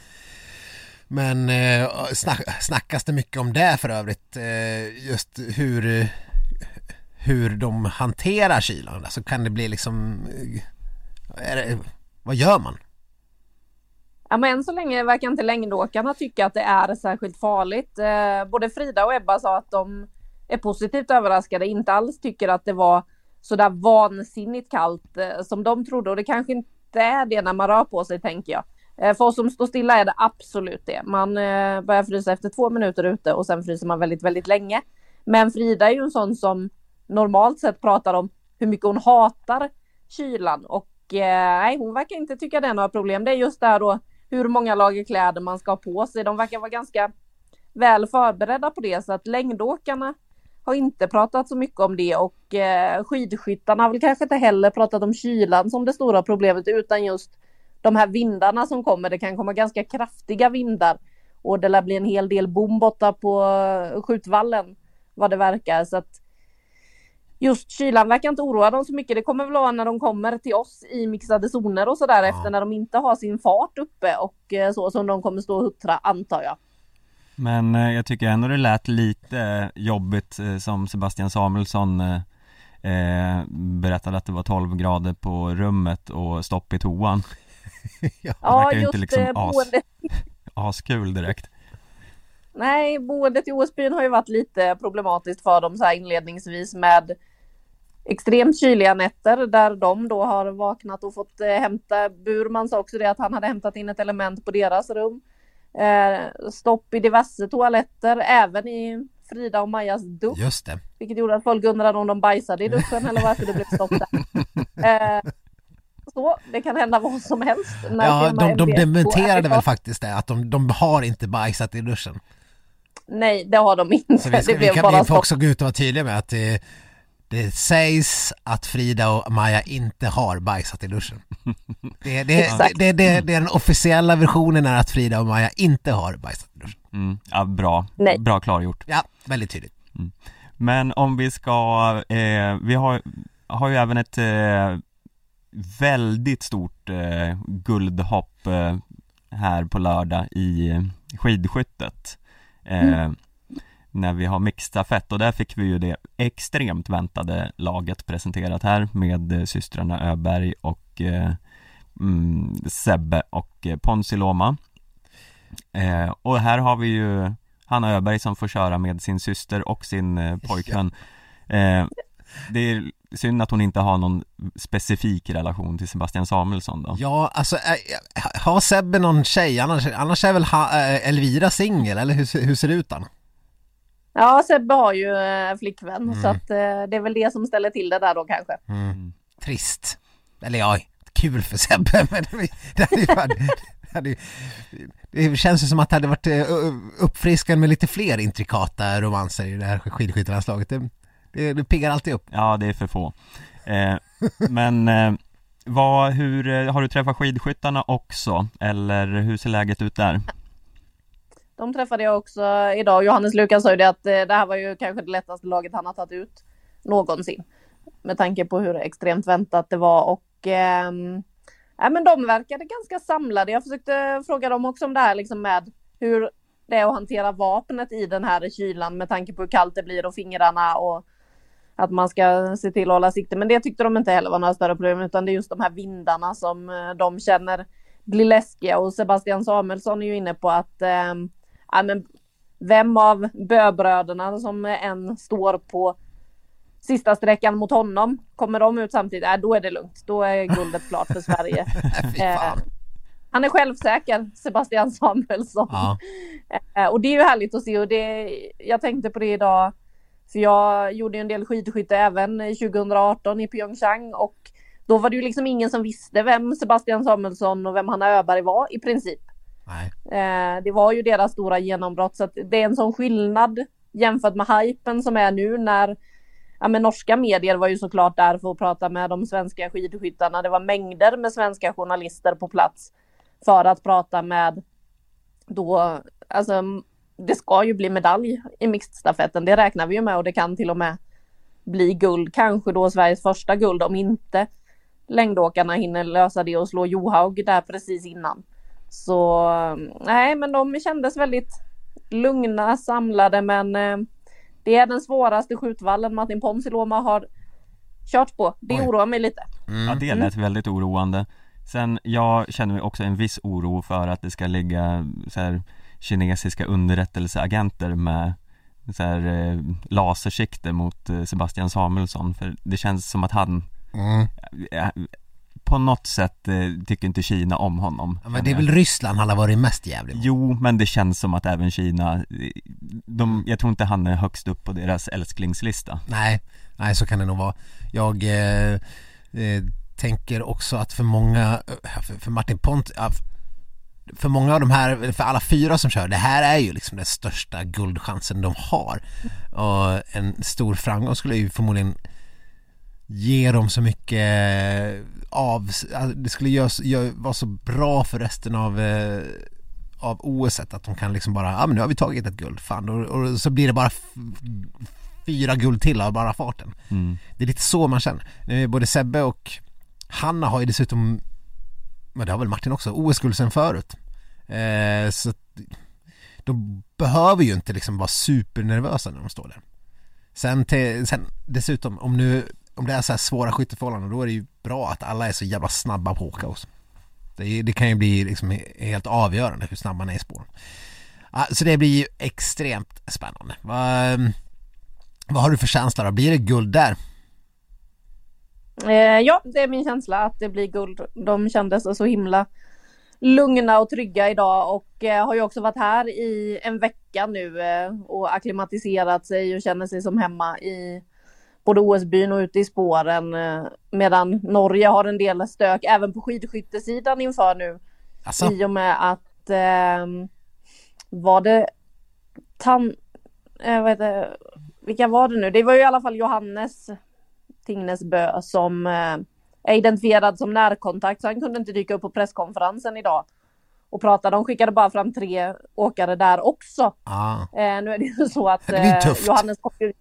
Men eh, snack, snackas det mycket om det för övrigt? Eh, just hur, hur de hanterar kylan? Alltså kan det bli liksom... Eh, är det, vad gör man? Ja, men än så länge verkar inte längdåkarna tycka att det är särskilt farligt. Eh, både Frida och Ebba sa att de är positivt överraskade, inte alls tycker att det var sådär vansinnigt kallt eh, som de trodde och det kanske inte är det när man rör på sig tänker jag. Eh, för oss som står stilla är det absolut det. Man eh, börjar frysa efter två minuter ute och sen fryser man väldigt, väldigt länge. Men Frida är ju en sån som normalt sett pratar om hur mycket hon hatar kylan och nej, hon verkar inte tycka det är några problem. Det är just där då hur många lager kläder man ska ha på sig. De verkar vara ganska väl förberedda på det så att längdåkarna har inte pratat så mycket om det och eh, skidskyttarna har väl kanske inte heller pratat om kylan som det stora problemet utan just de här vindarna som kommer. Det kan komma ganska kraftiga vindar och det lär bli en hel del bom borta på skjutvallen vad det verkar så att just kylan verkar inte oroa dem så mycket. Det kommer väl vara när de kommer till oss i mixade zoner och så där Ja. efter när de inte har sin fart uppe och eh, så som de kommer stå och huttra antar jag. Men eh, jag tycker ändå det lät lite jobbigt eh, som Sebastian Samuelsson eh, eh, berättade att det var 12 grader på rummet och stopp i toan [LAUGHS] ja. Ja, just inte liksom eh, as- boendet. [LAUGHS] Askul direkt Nej, boendet i Osbyn har ju varit lite problematiskt för dem så här inledningsvis med extremt kyliga nätter där de då har vaknat och fått eh, hämta. Burman sa också det att han hade hämtat in ett element på deras rum. Eh, stopp i diverse toaletter, även i Frida och Majas dusch, Just det. vilket gjorde att folk undrade om de bajsade i duschen eller varför det blev stopp där. [LAUGHS] Eh, så, det kan hända vad som helst. Ja, de, de dementerade väl faktiskt det, att de, de har inte bajsat i duschen. Nej, det har de inte. Så vi, ska, det vi, kan, bara vi får också gå ut och vara tydliga med att det, det sägs att Frida och Maja inte har bajsat i duschen. [LAUGHS] Det, det, det, det, det är den officiella versionen är att Frida och Maja inte har bajsat i duschen. mm, Ja, bra, Nej. bra klargjort Ja, väldigt tydligt. Men om vi ska, eh, vi har, har ju även ett eh, väldigt stort eh, guldhopp eh, här på lördag i eh, skidskyttet eh, När vi har mixstafett och där fick vi ju det extremt väntade laget presenterat här med eh, systrarna Öberg och eh, mm, Sebbe och eh, Ponsi Loma eh, Och här har vi ju Hanna Öberg som får köra med sin syster och sin eh, pojkvän. Eh, Det är synd att hon inte har någon specifik relation till Sebastian Samuelsson då. Ja, alltså äh, har Sebbe någon tjej? Annars, annars är väl ha, Elvira singel, eller hur, ser- hur ser det ut då? Ja, Sebbe har ju eh, flickvän Mm. så att eh, det är väl det som ställer till det där då kanske. Mm. Trist. Eller ja, kul för Sebbe [LAUGHS] men det, hade ju varit- det, känns ju som att det hade varit eh, uppfriskande med lite fler intrikata romanser i det här skidskyttelandslaget. Det, det, det piggar alltid upp. Ja, det är för få eh, Men eh, vad, hur, har du träffat skidskyttarna också? Eller hur ser läget ut där? De träffade jag också idag. Johannes Lukas sa ju det att eh, det här var ju kanske det lättaste laget han har tagit ut någonsin. Med tanke på hur extremt väntat det var och eh, ja, men de verkade ganska samlade. Jag försökte fråga dem också om det här liksom med hur det är att hantera vapnet i den här kylan med tanke på hur kallt det blir och fingrarna och att man ska se till att hålla sikte. Men det tyckte de inte heller var några större problem utan det är just de här vindarna som eh, de känner blir läskiga och Sebastian Samuelsson är ju inne på att eh, ja, men vem av böbröderna som än står på sista sträckan mot honom, kommer de ut samtidigt, äh, då är det lugnt. Då är guldet klart för Sverige. [LAUGHS] Fan. Han är självsäker, Sebastian Samuelsson. Ja. Eh, Och det är ju härligt att se och det, jag tänkte på det idag För jag gjorde en del skidskytte även 2018 i Pyeongchang och då var det ju liksom ingen som visste vem Sebastian Samuelsson och vem Hanna Öberg var i princip. Nej. Eh, det var ju deras stora genombrott så att det är en sån skillnad jämfört med hypen som är nu när ja, men norska medier var ju såklart där för att prata med de svenska skidskyttarna. Det var mängder med svenska journalister på plats för att prata med då, alltså det ska ju bli medalj i mixedstafetten, det räknar vi ju med och det kan till och med bli guld, kanske då Sveriges första guld om inte längdåkarna hinner lösa det och slå Johaug där precis innan. Så nej, men de kändes väldigt lugna, samlade, men eh, det är den svåraste skjutvallen Martin Ponsiluoma har kört på. Det Oj. oroar mig lite. Mm. Ja det lät väldigt oroande Sen, jag känner mig också en viss oro för att det ska ligga så här, kinesiska underrättelseagenter med så här, eh, lasersikte mot eh, Sebastian Samuelsson för det känns som att han Mm. På något sätt eh, tycker inte Kina om honom Ja, men det är väl Ryssland han har varit mest jävlig mot. Jo, men det känns som att även Kina, de, jag tror inte han är högst upp på deras älsklingslista Nej, nej så kan det nog vara. Jag eh, eh, tänker också att för många, eh, för, för Martin Pont, för många av de här, för alla fyra som kör, det här är ju liksom den största guldchansen de har. Och en stor framgång skulle ju förmodligen ge dem så mycket av, alltså, det skulle göra, gör, vara så bra för resten av eh, av OS att de kan liksom bara, ja men nu har vi tagit ett guld, fan, och, och så blir det bara fyra guld till av bara farten. mm. Det är lite så man känner. Nu, Både Sebbe och Hanna har ju dessutom, men det har väl Martin också, OS-guld sen förut. Eh, så de behöver ju inte liksom vara supernervösa när de står där. Sen, till, sen dessutom, om nu om det är så här svåra skytteförhållanden då är det ju bra att alla är så jävla snabba på att åka också. Det, det kan ju bli liksom helt avgörande hur snabba man är i spåren. Så det blir ju extremt spännande. Vad, ehm, vad har du för känsla då? Blir det guld där? Eh, ja, det är min känsla att det blir guld. De kändes så himla lugna och trygga idag och eh, har ju också varit här i en vecka nu eh, och akklimatiserat sig och känner sig som hemma i både OS-byn och ute i spåren. Eh, medan Norge har en del stök även på skidskyttesidan inför nu Alltså, i och med att eh, var det Tan... Vad heter, det? vilka var det nu? Det var ju i alla fall Johannes Tingnesbø som eh, är identifierad som närkontakt så han kunde inte dyka upp på presskonferensen idag och prata. De skickade bara fram tre åkare där också. ja. Eh, nu är det ju så att eh. Johannes kommer ju...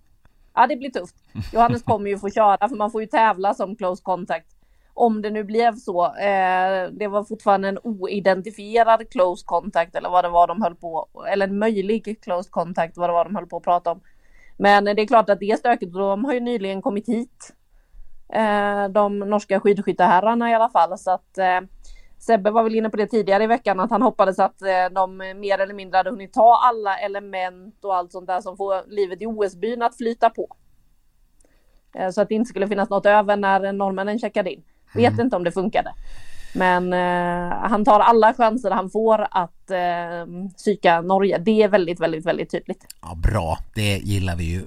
Ja, det blir tufft. Johannes kommer ju få köra för man får ju tävla som close contact. Om det nu blev så. Eh, det var fortfarande en oidentifierad close contact eller vad det var de höll på, eller en möjlig close contact vad det var de höll på att prata om. Men det är klart att det är stökigt och de har ju nyligen kommit hit. Eh, de norska skidskytteherrarna i alla fall så att eh, Sebbe var väl inne på det tidigare i veckan att han hoppades att eh, de mer eller mindre hade hunnit ta alla element och allt sånt där som får livet i OS-byn att flyta på. Eh, Så att det inte skulle finnas något över när norrmännen checkade in. Vet inte om det funkade. Men eh, han tar alla chanser han får att eh, psyka Norge. Det är väldigt, väldigt, väldigt tydligt. ja, bra. Det gillar vi ju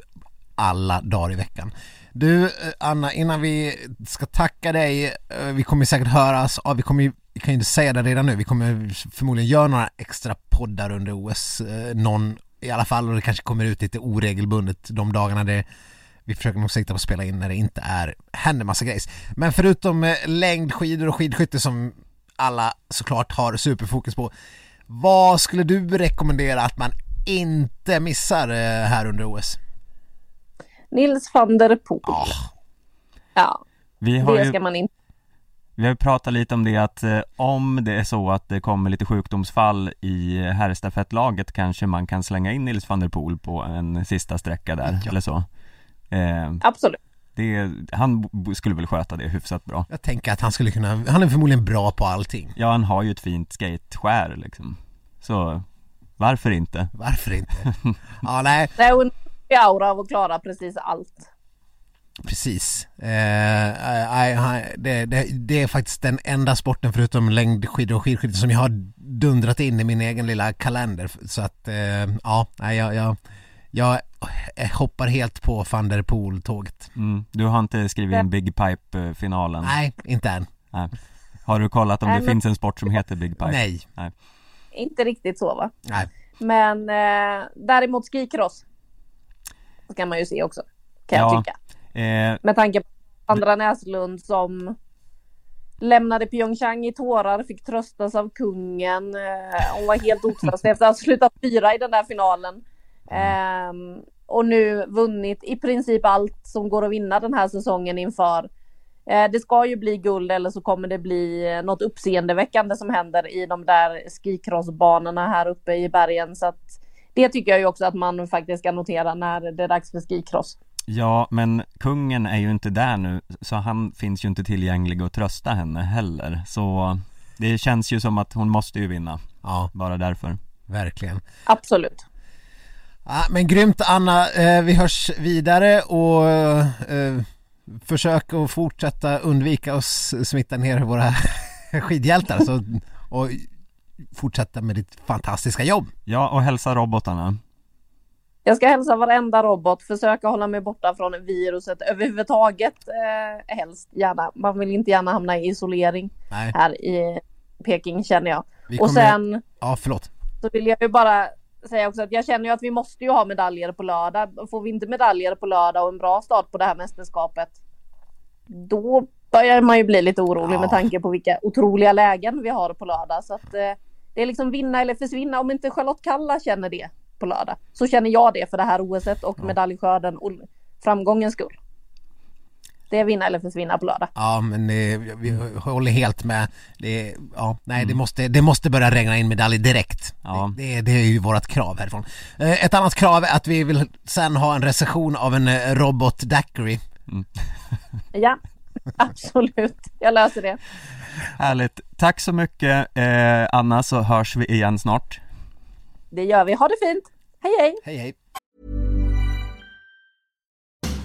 alla dagar i veckan. Du, eh, Anna, innan vi ska tacka dig, vi kommer säkert höras, ja, vi kommer ju, vi kan ju inte säga det redan nu, vi kommer förmodligen göra några extra poddar under OS, eh, någon i alla fall, och det kanske kommer ut lite oregelbundet de dagarna det vi försöker nog sikta på att spela in när det inte är, händer massa grejs. Men förutom eh, längdskidor och skidskytte som alla såklart har superfokus på, vad skulle du rekommendera att man inte missar eh, här under OS? Nils van der Poel. Ja, Ja, Vi har det ju ska man inte. Vi har pratat lite om det att eh, om det är så att det kommer lite sjukdomsfall i herrstafettlaget kanske man kan slänga in Nils van der Poel på en sista sträcka där Ja. eller så. Eh, Absolut. det, han skulle väl sköta det hyfsat bra. jag tänker att han skulle kunna, han är förmodligen bra på allting. Ja, han har ju ett fint skateskär liksom. Så varför inte? Varför inte? [LAUGHS] Ja, nej, Det är en aura av att klara precis allt. Precis. Eh, nej, nej, det, det, det är faktiskt den enda sporten förutom längdskidor och skidskytte som jag har dundrat in i min egen lilla kalender. Så att, eh, ja, nej, jag, jag, jag hoppar helt på van der Poel-tåget. Mm. Du har inte skrivit in Big Pipe-finalen? Nej, inte än. Har du kollat om Nej, det men- finns en sport som heter Big Pipe? Nej. Inte riktigt så va? Nej. Men eh, däremot skikross. Ska man ju se också. Kan Ja. jag tycka. Eh, Med tanke på Sandra Näslund som lämnade Pyeongchang i tårar, fick tröstas av kungen. Eh, hon var helt otröstad efter att ha slutat fyra i den där finalen. Eh, och nu vunnit i princip allt som går att vinna den här säsongen inför. Eh, det ska ju bli guld eller så kommer det bli eh, något uppseendeväckande som händer i de där skicrossbanorna här uppe i bergen. Så att det tycker jag ju också att man faktiskt ska notera när det är dags för skicross ja, men kungen är ju inte där nu, så han finns ju inte tillgänglig att trösta henne heller. Så det känns ju som att hon måste ju vinna, Ja, bara därför. verkligen. Absolut. Ja, men grymt Anna, eh, vi hörs vidare och eh, försök att fortsätta undvika att smitta ner våra [LAUGHS] skidhjältar så, och fortsätta med ditt fantastiska jobb. Ja, och hälsa robotarna. Jag ska hälsa varenda robot, försöka hålla mig borta från viruset överhuvudtaget eh, helst gärna. Man vill inte gärna hamna i isolering Nej, här i Peking känner jag. vi Och sen Ja, förlåt. så vill jag ju bara säga också att jag känner ju att vi måste ju ha medaljer på lördag. Får vi inte medaljer på lördag och en bra start på det här mästerskapet då börjar man ju bli lite orolig Ja. med tanke på vilka otroliga lägen vi har på lördag. Så att eh, det är liksom vinna eller försvinna. Om inte Charlotte Kalla känner det på lördag så känner jag det för det här OSet och medaljskörden och framgångens skull. Det är vinna eller försvinna på lördag. Ja, men eh, vi håller helt med. Det, ja, nej, det, måste, det måste börja regna in medalj direkt. Ja. Det, det, det är ju vårt krav härifrån. Eh, Ett annat krav är att vi vill sen ha en recension av en eh, robot daiquiri. [LAUGHS] Ja, absolut. Jag löser det. Härligt. Tack så mycket eh, Anna, så hörs vi igen snart. Det gör vi. Ha det fint. Hej hej! Hej hej!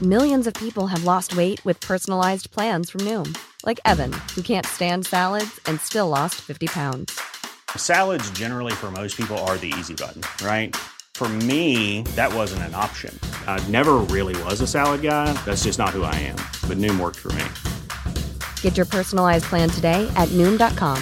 Millions of people have lost weight with personalized plans from Noom, like Evan, who can't stand salads and still lost 50 pounds. Salads, generally, for most people, are the easy button, right? For me, that wasn't an option. I never really was a salad guy. That's just not who I am. But Noom worked for me. Get your personalized plan today at Noom.com.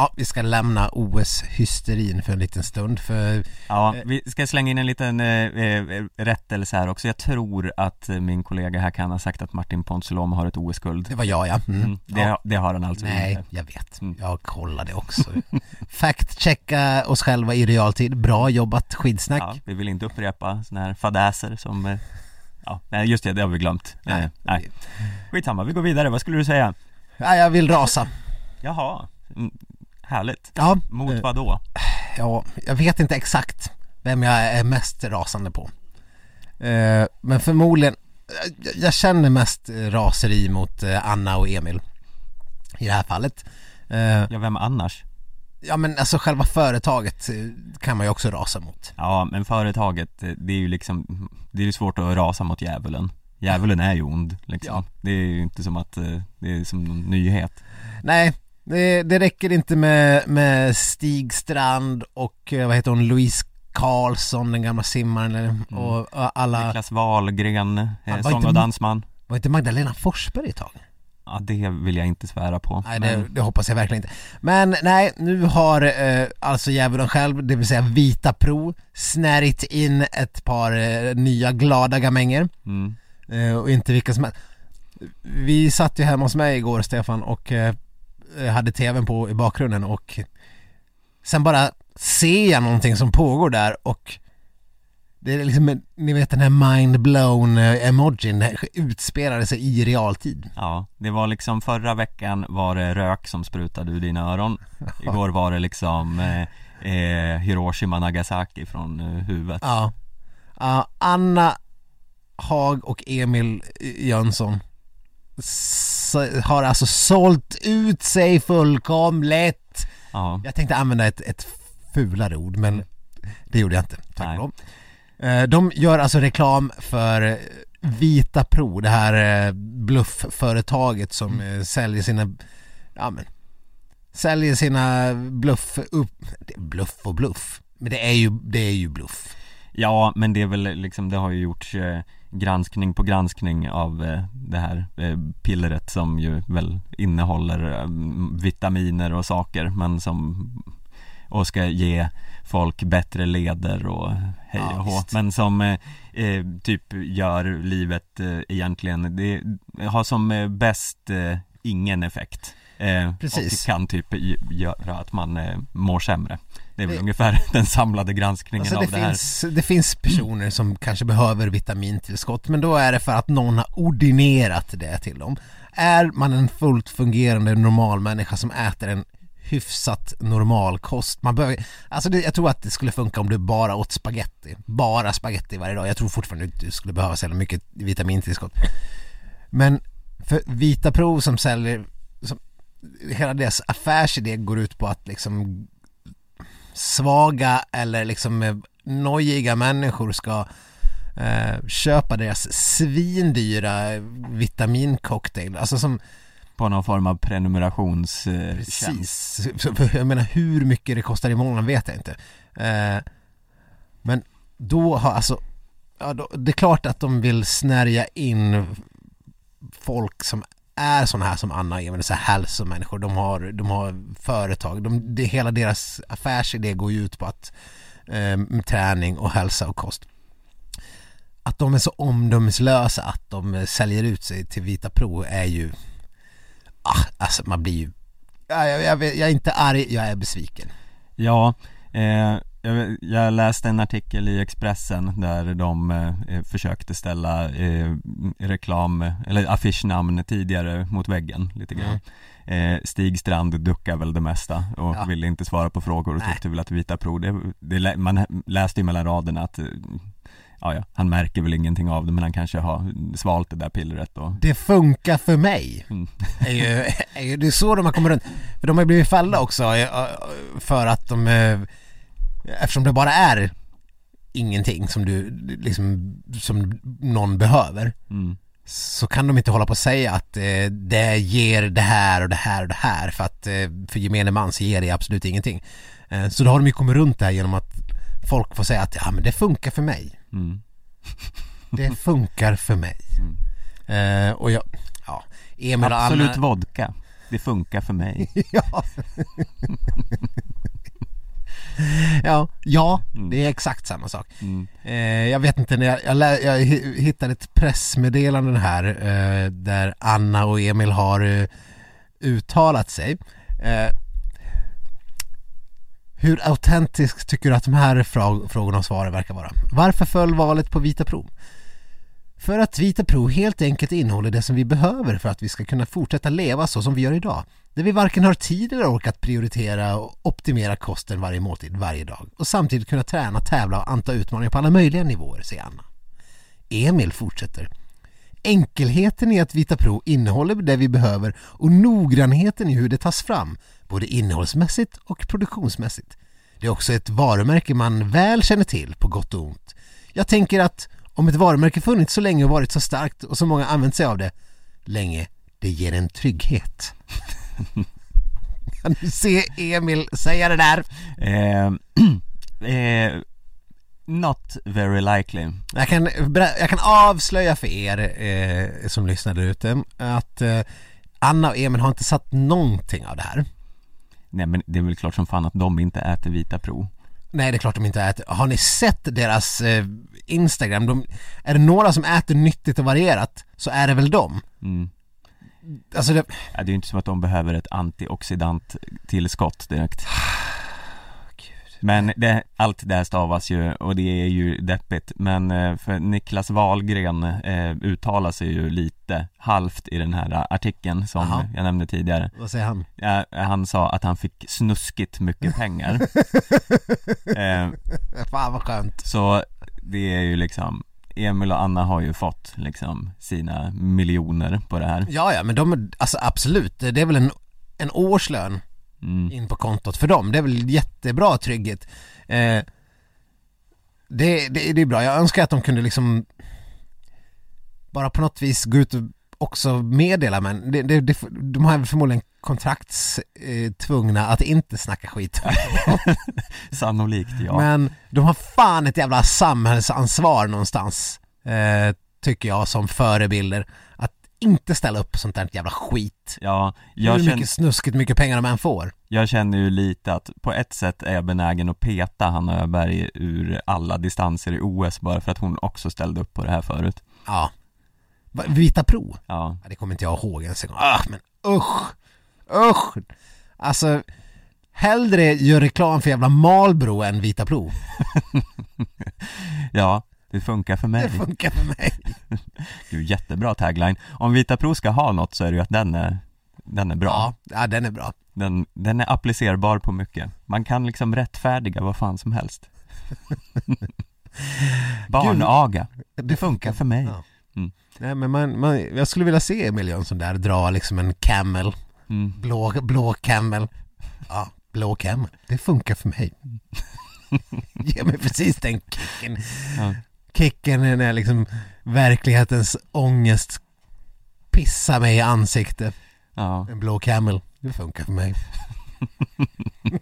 Ja, vi ska lämna OS-hysterin för en liten stund för Ja, vi ska slänga in en liten eh, eh, rättelse här också. Jag tror att eh, min kollega här kan ha sagt att Martin Ponsiluom har ett OS-guld. det var jag ja. Mm. Mm, det, ja. det har han alltså Nej, inte. jag vet. Mm. Jag kollade också. [LAUGHS] Fact-checka oss själva i realtid. Bra jobbat skidsnack. Ja, vi vill inte upprepa såna här fadäser som eh, Ja, nej just det, det har vi glömt. Nej. Nej, nej. Skitsamma, vi går vidare. Vad skulle du säga? Ja, jag vill rasa. Jaha, mm, härligt. Ja, Mot eh, vad då? ja, jag vet inte exakt vem jag är mest rasande på. Eh, men förmodligen, jag, jag känner mest eh, raseri mot eh, Anna och Emil. I det här fallet. Eh, Ja, vem annars? ja men alltså själva företaget eh, kan man ju också rasa mot. Ja, men företaget, eh, det är ju liksom Det är ju svårt att rasa mot djävulen Djävulen är ju ond liksom Ja. Det är ju inte som att eh, det är som någon nyhet Nej, det, det räcker inte med, med Stig Strand och eh, vad heter hon, Louise Karlsson, den gamla simmaren eller- och, alla, Niklas Wahlgren, eh, sång och dansman var inte Magdalena Forsberg ett tag? Ja, det vill jag inte svära på Nej det, men, det hoppas jag verkligen inte. Men nej, nu har eh, alltså djävulen själv, det vill säga Vita Pro, snärit in ett par eh, nya glada gamänger. mm, Eh, och inte vilka som helst. Vi satt ju hemma hos mig igår Stefan och eh, hade tvn på i bakgrunden och sen bara ser jag någonting som pågår där och det är liksom, ni vet den här mind blown eh, utspelade sig i realtid. Ja, det var liksom förra veckan var det rök som sprutade ur dina öron Igår var det liksom eh, eh, Hiroshima Nagasaki från eh, huvudet Ja. Ja, Anna Hag och Emil Jönsson s- har alltså sålt ut sig fullkomligt. Ja, Jag tänkte använda ett, ett fulare ord men det gjorde jag inte, tack och. Eh, De gör alltså reklam för Vita Pro, det här eh, bluffföretaget som eh, säljer sina, ja men, säljer sina bluff, upp, bluff och bluff, men det är ju, det är ju bluff. Ja, men det är väl liksom, det har ju gjorts eh, granskning på granskning av eh, det här eh, pillret som ju väl innehåller eh, vitaminer och saker men som och ska ge folk bättre leder och hej Ja, och visst. Men som eh, typ gör livet eh, egentligen, det har som eh, bäst ingen effekt. Precis. Och kan typ göra att man mår sämre. Det är väl Det- ungefär [LAUGHS] den samlade granskningen Alltså av det, det, här. finns, det finns personer som kanske behöver vitamintillskott men då är det för att någon har ordinerat det till dem. Är man en fullt fungerande normal människa som äter en hyfsat normal kost, man behöver, alltså det, jag tror att det skulle funka om du bara åt spaghetti, bara spaghetti varje dag. Jag tror fortfarande inte du skulle behöva jävla mycket vitamintillskott. Men för Vita Pro som säljer, som, hela deras affärsidé går ut på att liksom svaga eller liksom eh, nojiga människor ska eh, köpa deras svindyra vitamincocktail. Alltså som På någon form av prenumerationstjänst precis, så- för jag menar hur mycket det kostar i månaden vet jag inte. Eh, men då har alltså, ja, då, det är klart att de vill snärja in folk som är sådana här som Anna är, men så här hälsomänniskor, de har, de har företag, de, det, hela deras affärsidé går ju ut på att eh, träning och hälsa och kost. Att de är så omdömeslösa att de säljer ut sig till Vita Pro är ju, ah, alltså man blir ju, jag, jag, jag, vet- jag är inte arg, jag är besviken. Ja, eh, jag, jag läste en artikel i Expressen där de eh, försökte ställa eh, reklam, eller affischnamn tidigare mot väggen lite grann eh, Stig Strand duckar väl det mesta och Ja. ville inte svara på frågor och Nej. tyckte väl att Vita Pro, det, det, man läste ju mellan raderna att eh, Ja, ja, han märker väl ingenting av det men han kanske har svalt det där pillret och Det funkar för mig. Mm. [LAUGHS] Är ju, är ju, det är så de har kommit runt. För de har blivit fällda också eh, för att de, eh, eftersom det bara är ingenting som du, liksom, som någon behöver mm, så kan de inte hålla på och säga att eh, det ger det här och det här och det här för att eh, för gemene man så ger det absolut ingenting. Eh, så då har de ju kommit runt det här genom att folk får säga att ja men det funkar för mig. mm, [LAUGHS] Det funkar för mig. Eh, och jag, ja, Emil Absolut Anna, vodka, det funkar för mig [LAUGHS] ja. [LAUGHS] [LAUGHS] ja, ja, Mm. det är exakt samma sak. mm. Eh, jag vet inte, när jag, jag, lä, jag hi- hittade ett pressmeddelande här eh, där Anna och Emil har eh, uttalat sig. Eh, hur autentiskt tycker du att de här frågorna och svaren verkar vara? Varför föll valet på Vita Pro? För att Vita Pro helt enkelt innehåller det som vi behöver för att vi ska kunna fortsätta leva så som vi gör idag. Där vi varken har tid eller ork att prioritera och optimera kosten varje måltid varje dag och samtidigt kunna träna, tävla och anta utmaningar på alla möjliga nivåer, säger Anna. Emil fortsätter. Enkelheten i att Vita Pro innehåller det vi behöver och noggrannheten i hur det tas fram, både innehållsmässigt och produktionsmässigt. Det är också ett varumärke man väl känner till på gott och ont. Jag tänker att om ett varumärke funnits så länge och varit så starkt och så många använt sig av det länge, det ger en trygghet. Kan du se Emil säga det där? Eh, [CLEARS THROAT] eh, not very likely Jag kan, jag kan avslöja för er eh, som lyssnar där ute att eh, Anna och Emil har inte satt någonting av det här. Nej men det är väl klart som fan att de inte äter Vita Pro Nej det är klart de inte äter. Har ni sett deras eh, Instagram? De, är det några som äter nyttigt och varierat så är det väl de. mm. Alltså det, ja, Det är ju inte som att de behöver ett antioxidant tillskott direkt [SIGHS] [SIGHS] Men det, allt det här stavas ju och det är ju deppigt Men eh, för Niklas Wahlgren eh, uttalar sig ju lite halvt i den här artikeln som Jaha. jag nämnde tidigare vad säger han? ja, Han sa att han fick snuskigt mycket pengar [LAUGHS] eh, Fan vad skönt. Så det är ju liksom Emil och Anna har ju fått liksom sina miljoner på det här Ja ja men de, alltså absolut, det är väl en, en årslön mm. in på kontot för dem. Det är väl jättebra trygghet. Eh, det, det, det är bra. Jag önskar att de kunde liksom bara på något vis gå ut och också meddela men det, det, det, de har förmodligen kontraktstvungna att inte snacka skit. [LAUGHS] Sannolikt ja. Men de har fan ett jävla samhällsansvar någonstans, eh, tycker jag som förebilder. Inte ställa upp på sånt där jävla skit. Ja, Hur jag mycket känner, snuskigt mycket pengar de än får. jag känner ju lite att på ett sätt är jag benägen att peta Hanna Öberg ur alla distanser i OS bara för att hon också ställde upp på det här förut. Ja. Vita Pro? Ja, det kommer inte jag ihåg ens en gång. Ah, men usch! Usch! Alltså, hellre gör reklam för jävla Marlboro än Vita Pro. [LAUGHS] ja, det funkar för mig. Det funkar för mig. [LAUGHS] Du, jättebra tagline. Om Vita Pro ska ha något så är det ju att den är, den är bra. Ja, ja den är bra. Den, den är applicerbar på mycket. Man kan liksom rättfärdiga vad fan som helst. [LAUGHS] Barnaga. Det funkar för mig. Ja. Mm. Nej men man, man, jag skulle vilja se Emil Jönsson där dra liksom en camel, Mm. blå, blå camel. Ja, blå camel. Det funkar för mig. [LAUGHS] Ge mig precis den kicken. Ja. Kicken när liksom verklighetens ångest pissar mig i ansiktet. Ja. En blå camel. Det funkar för mig. [LAUGHS]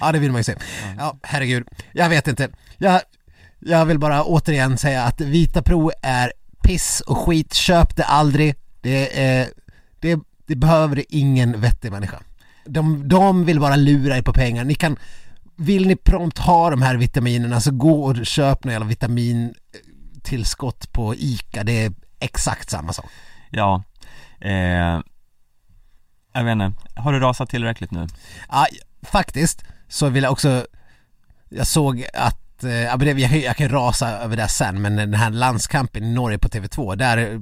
ja, det vill man ju se. Ja, herregud. Jag vet inte. Jag, jag vill bara återigen säga att Vita Pro är piss och skit. Köp det aldrig. Det, är, det, det behöver ingen vettig människa. De, de vill bara lura er på pengar. Ni kan, vill ni prompt ha de här vitaminerna så gå och köp några jävla vitamintillskott på ICA. Det är exakt samma sak. Ja. Eh, jag vet inte. Har du rasat tillräckligt nu? Ja, faktiskt så vill jag också Jag såg att, eh, ja, men jag, kan- jag kan rasa över det sen men den här landskampen i Norge på TV2 där,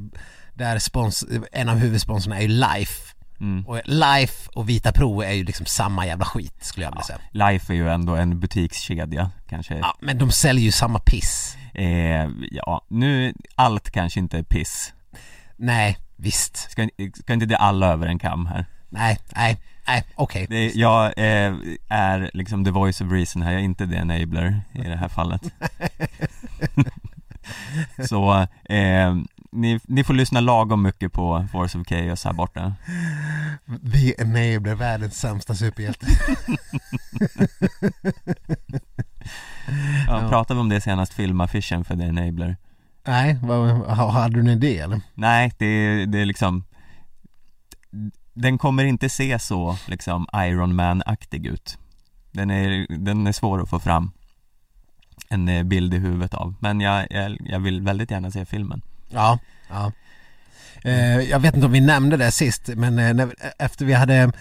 där spons, en av huvudsponsorerna är ju Life Mm. och Life och Vita Pro är ju liksom samma jävla skit skulle jag vilja säga Life är ju ändå en butikskedja kanske. Ja men de säljer ju samma piss Eh, ja, nu, allt kanske inte är piss. Nej, visst, Ska, ska inte det alla över en kam här? nej, nej, nej, okej Det, jag eh, är liksom the voice of reason här, jag är inte the enabler i det här fallet [LAUGHS] Så, eh, ni, ni får lyssna lagom mycket på Force of Chaos här borta The Enabler, världens sämsta superhjälte [LAUGHS] ja, Ja. Pratade vi om det senast, filmaffischen för the enabler? Nej, vad, ha- hade du en idé eller? Nej, det, det är liksom Den kommer inte se så liksom Iron Man-aktig ut Den är, den är svår att få fram En eh, bild i huvudet av, men jag, jag, jag vill väldigt gärna se filmen Ja, ja. Eh, jag vet inte om vi nämnde det sist, men eh, när, efter vi hade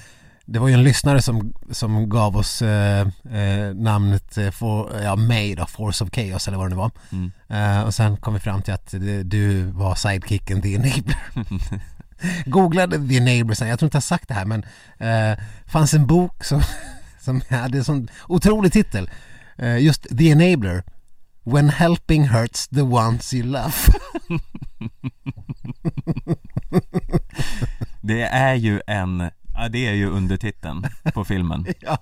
det var ju en lyssnare som, som gav oss eh, eh, namnet eh, for, ja, mig då, Force of Chaos eller vad det nu var. Mm. Eh, och sen kom vi fram till att det, du var sidekicken The Enabler. [LAUGHS] Googlade The Enabler sen, jag tror inte jag sagt det här men eh, fanns en bok som, [LAUGHS] som hade en sån otrolig titel. Eh, just The Enabler. When helping hurts the ones you love. [LAUGHS] Det är ju en, ja det är ju undertiteln på filmen [LAUGHS] ja.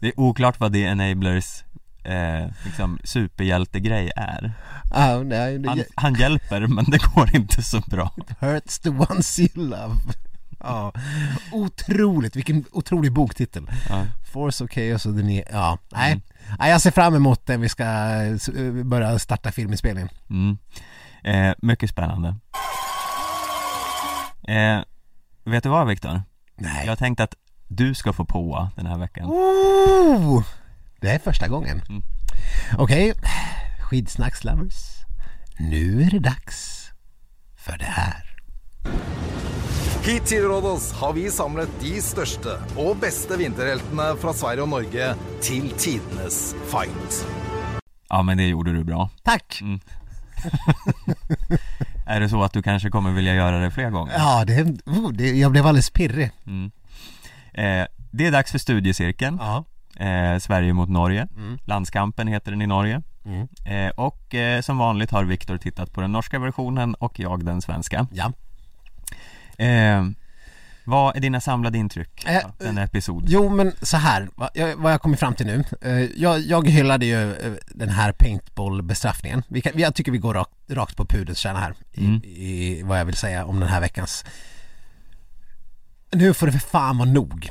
Det är oklart vad The Enablers eh, liksom superhjältegrej är Ja, nej, det han, han hjälper men det går inte så bra [LAUGHS] hurts the ones you love. Ja, otroligt, vilken otrolig boktitel. ja. Force of Chaos och den är, ja, nej. Mm. Nej. Jag ser fram emot det vi ska eh, börja starta filminspelningen. Mm. Eh, mycket spännande eh, Vet du vad Viktor? Nej. Jag tänkte att du ska få påa den här veckan Oh, det är första gången. Mm. Okej, skidsnackslovers. Nu är det dags för det här. Hit til Rådås har vi samlet de største og beste vinterheltene fra Sverige og Norge til tidenes fight. Ja men det gjorde du bra Tack! [LAUGHS] Är det så att du kanske kommer vilja göra det fler gånger? Ja, det, oh, det, jag blev alldeles pirrig. Mm. Eh, det är dags för studiecirkeln Ja. eh, Sverige mot Norge Mm. Landskampen heter den i Norge Mm. eh, Och eh, som vanligt har Viktor tittat på den norska versionen och jag den svenska Ja. Eh, Vad är dina samlade intryck Eh, av denna episod? Jo men så här, vad jag, vad jag kommit fram till nu. Eh, jag, jag hyllade ju eh, den här paintball-bestraffningen. Vi kan, jag tycker vi går rakt, rakt på pudelns kärna här i, Mm. i vad jag vill säga om den här veckans. Nu får det för fan vara nog.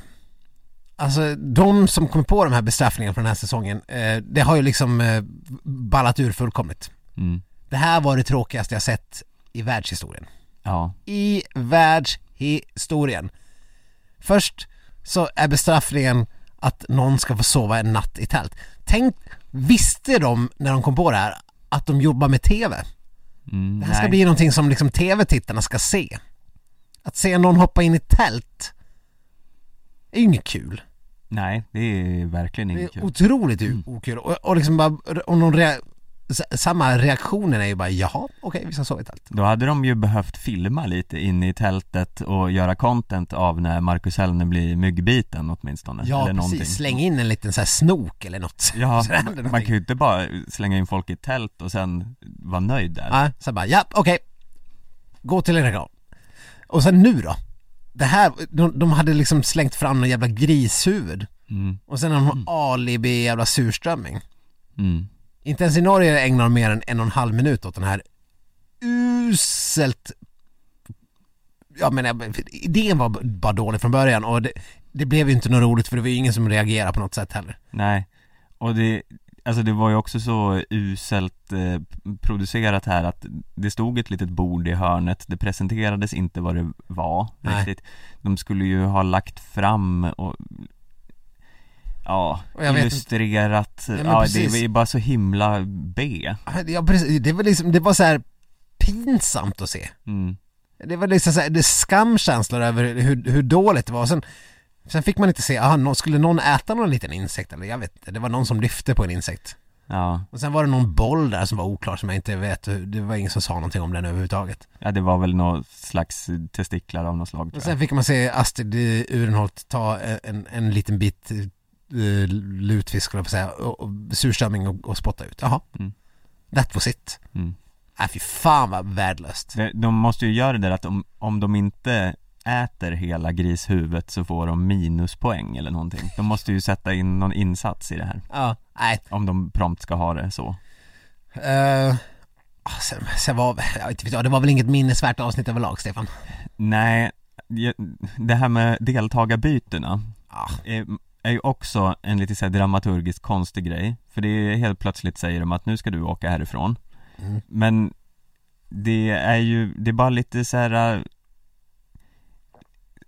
Alltså de som kommer på de här bestraffningarna från den här säsongen, eh, det har ju liksom eh, ballat ur fullkomligt. Mm. Det här var det tråkigaste jag sett i världshistorien Ja, i världshistorien. Först så är bestraffningen att någon ska få sova en natt i tält. Tänk, visste de när de kom på det här att de jobbar med TV? mm, Det här ska nej. bli någonting som liksom TV-tittarna ska se. Att se någon hoppa in i tält är ju inget kul. nej, det är verkligen Det inget är kul otroligt Mm. okul. Och, och liksom bara, och någon samma reaktionen är ju bara jaha, okej vi ska sova i tält. Då hade de ju behövt filma lite inne i tältet och göra content av när Marcus Hellner blir myggbiten åtminstone Ja eller någonting. precis, släng in en liten så här snok eller något. [LAUGHS] Ja, Så man någonting. kan ju inte bara slänga in folk i tält och sen vara nöjd där Ja, så bara, ja okej. Gå till en reklam. Och sen nu då? Det här, de, de hade liksom slängt fram någon jävla grishuvud. mm. Och sen någon alibi jävla surströmming. Mm. Inte ens i Norge ägnar de mer än en och en halv minut åt den här uselt Ja men jag- idén var bara dålig från början och det, det blev ju inte något roligt för det var ju ingen som reagerade på något sätt heller. Nej, och det, alltså det var ju också så uselt eh, producerat här att det stod ett litet bord i hörnet, det presenterades inte vad det var Nej. riktigt De skulle ju ha lagt fram och Ja, Och illustrerat, ja, precis. det är bara så himla B Ja precis, det var liksom, det var så här pinsamt att se. mm. Det var liksom så här, det skamkänslor över hur, hur dåligt det var. Sen, sen fick man inte se, aha, skulle någon äta någon liten insekt eller jag vet inte, det var någon som lyfte på en insekt. Ja, Och sen var det någon boll där som var oklar som jag inte vet, det var ingen som sa någonting om den överhuvudtaget. ja det var väl något slags testiklar av något slag Och tror sen jag. fick man se Astrid Urenholt ta en, en liten bit lutfisk, skulle jag på säga, och, surströmming och, och spotta ut. Jaha. Mm. That was it. Mm. Nej fy fan vad värdelöst. De måste ju göra det där att om, om de inte äter hela grishuvudet så får de minuspoäng eller någonting De måste ju sätta in någon insats i det här Ja, nej. Om de prompt ska ha det så Uh, sen, sen var, jag vet inte, det var väl inget minnesvärt avsnitt överlag Stefan? Nej, det här med deltagarbytena Ah, är, ju också en lite så dramaturgiskt konstig grej För det är helt plötsligt säger de att nu ska du åka härifrån Mm. Men det är ju, det är bara lite så här. äh,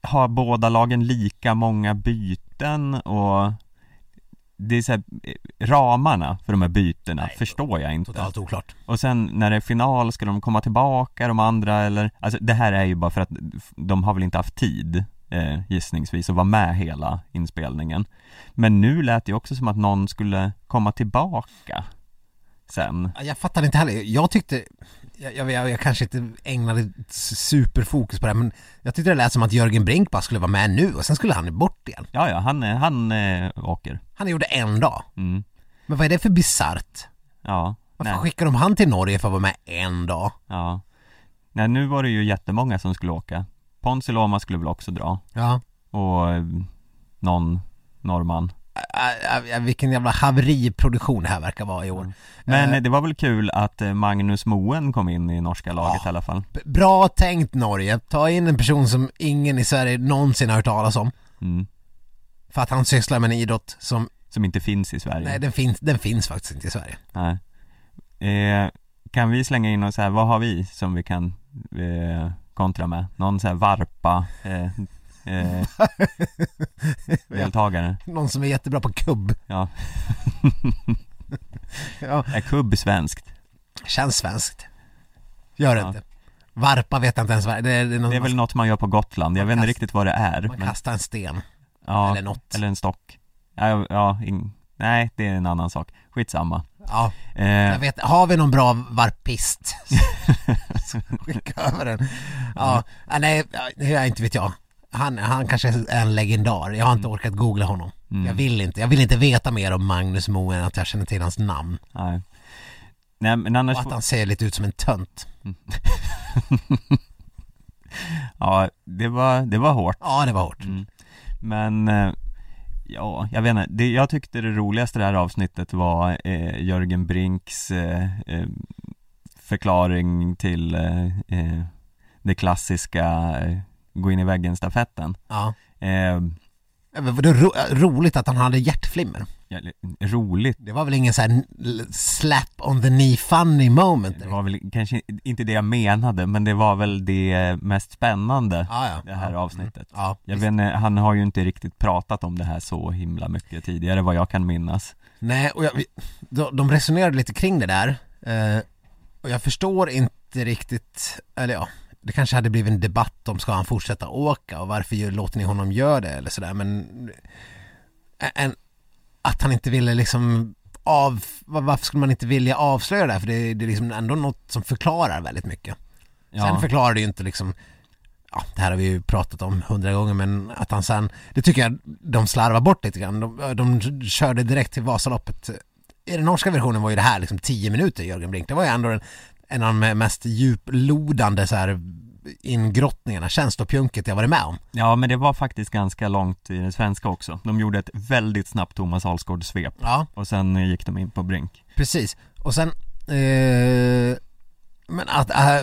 Har båda lagen lika många byten och det är så här, eh, ramarna för de här bytena Nej, förstår jag inte totalt oklart. Och sen när det är final, ska de komma tillbaka de andra eller? Alltså det här är ju bara för att de har väl inte haft tid eh, gissningsvis att vara med hela inspelningen Men nu lät det också som att någon skulle komma tillbaka sen Jag fattar inte heller, jag tyckte jag, jag, jag, jag kanske inte ägnade superfokus på det här, men jag tyckte det lät som att Jörgen Brink bara skulle vara med nu och sen skulle han bort igen. Ja, ja, han, eh, han eh, åker Han gjorde en dag. mm. Men vad är det för bisarrt? Ja, Varför nej, skickar de han till Norge för att vara med en dag? ja Nej, nu var det ju jättemånga som skulle åka Ponsi Loma skulle väl också dra Ja. och eh, någon norrman Äh, äh, vilken jävla haveriproduktion det här verkar vara i år. Men Eh, eh, det var väl kul att eh, Magnus Moen kom in i norska laget Ja. i alla fall b- Bra tänkt Norge, ta in en person som ingen i Sverige någonsin har hört talas om. mm. För att han sysslar med en idrott som, Som inte finns i Sverige nej den finns, den finns faktiskt inte i Sverige. Nej. Eh, Kan vi slänga in så här, vad har vi som vi kan eh, kontra med? Någon så här varpa eh, eh, [LAUGHS] deltagare? Någon som är jättebra på kubb. Ja, [LAUGHS] Ja. är kubb svenskt? Känns svenskt. Gör det Ja. inte. Varpa vet jag inte ens vad det är. Det är, någon, Det är väl något man gör på Gotland, jag vet inte riktigt vad det är man men, kastar en sten. ja, eller något. Eller en stock Ja, ja in, nej det är en annan sak, skitsamma Ja, eh, jag vet. Har vi någon bra varpist? [LAUGHS] Skicka över den. Ja, ja, nej, är inte vet jag. Han, han kanske är en legendar. Jag har inte orkat googla honom. Mm. Jag vill inte. Jag vill inte veta mer om Magnus Moe än att jag känner till hans namn. nej. nej men annars Och att han ser lite ut som en tönt. [LAUGHS] Ja, det var, det var hårt Ja, det var hårt. mm. Men eh, Ja, jag vet inte, det, jag tyckte det roligaste det här avsnittet var eh, Jörgen Brinks eh, eh, förklaring till eh, eh, det klassiska eh, gå in i väggen stafetten. Ja. Var det ro roligt att han hade hjärtflimmer? ja, roligt Det var väl ingen så här slap on the knee funny moment? Det var väl kanske inte det jag menade, men det var väl det mest spännande Ja, ja. det här avsnittet. Ja, Jag visst. vet han har ju inte riktigt pratat om det här så himla mycket tidigare vad jag kan minnas. Nej, och jag, de resonerade lite kring det där eh, Och jag förstår inte riktigt, eller ja Det kanske hade blivit en debatt om ska han fortsätta åka och varför låter ni honom göra det eller sådär. Men en, Att han inte ville liksom av, var- varför skulle man inte vilja avslöja det här? För det, det är liksom ändå något som förklarar väldigt mycket. Sen Ja, förklarar det ju inte liksom Ja, det här har vi ju pratat om hundra gånger men att han sen Det tycker jag de slarvar bort lite grann. De, de körde direkt till Vasaloppet. I den norska versionen var ju det här liksom 10 minuter Jörgen Brink. Det var ju ändå en, en av de mest djuplodande så här ingrottningarna, känslopjunket jag varit med om. Ja, men det var faktiskt ganska långt i det svenska också. De gjorde ett väldigt snabbt Thomas Alsgaard-svep Ja, och sen eh, gick de in på Brink. precis. Och sen eh, Men att äh,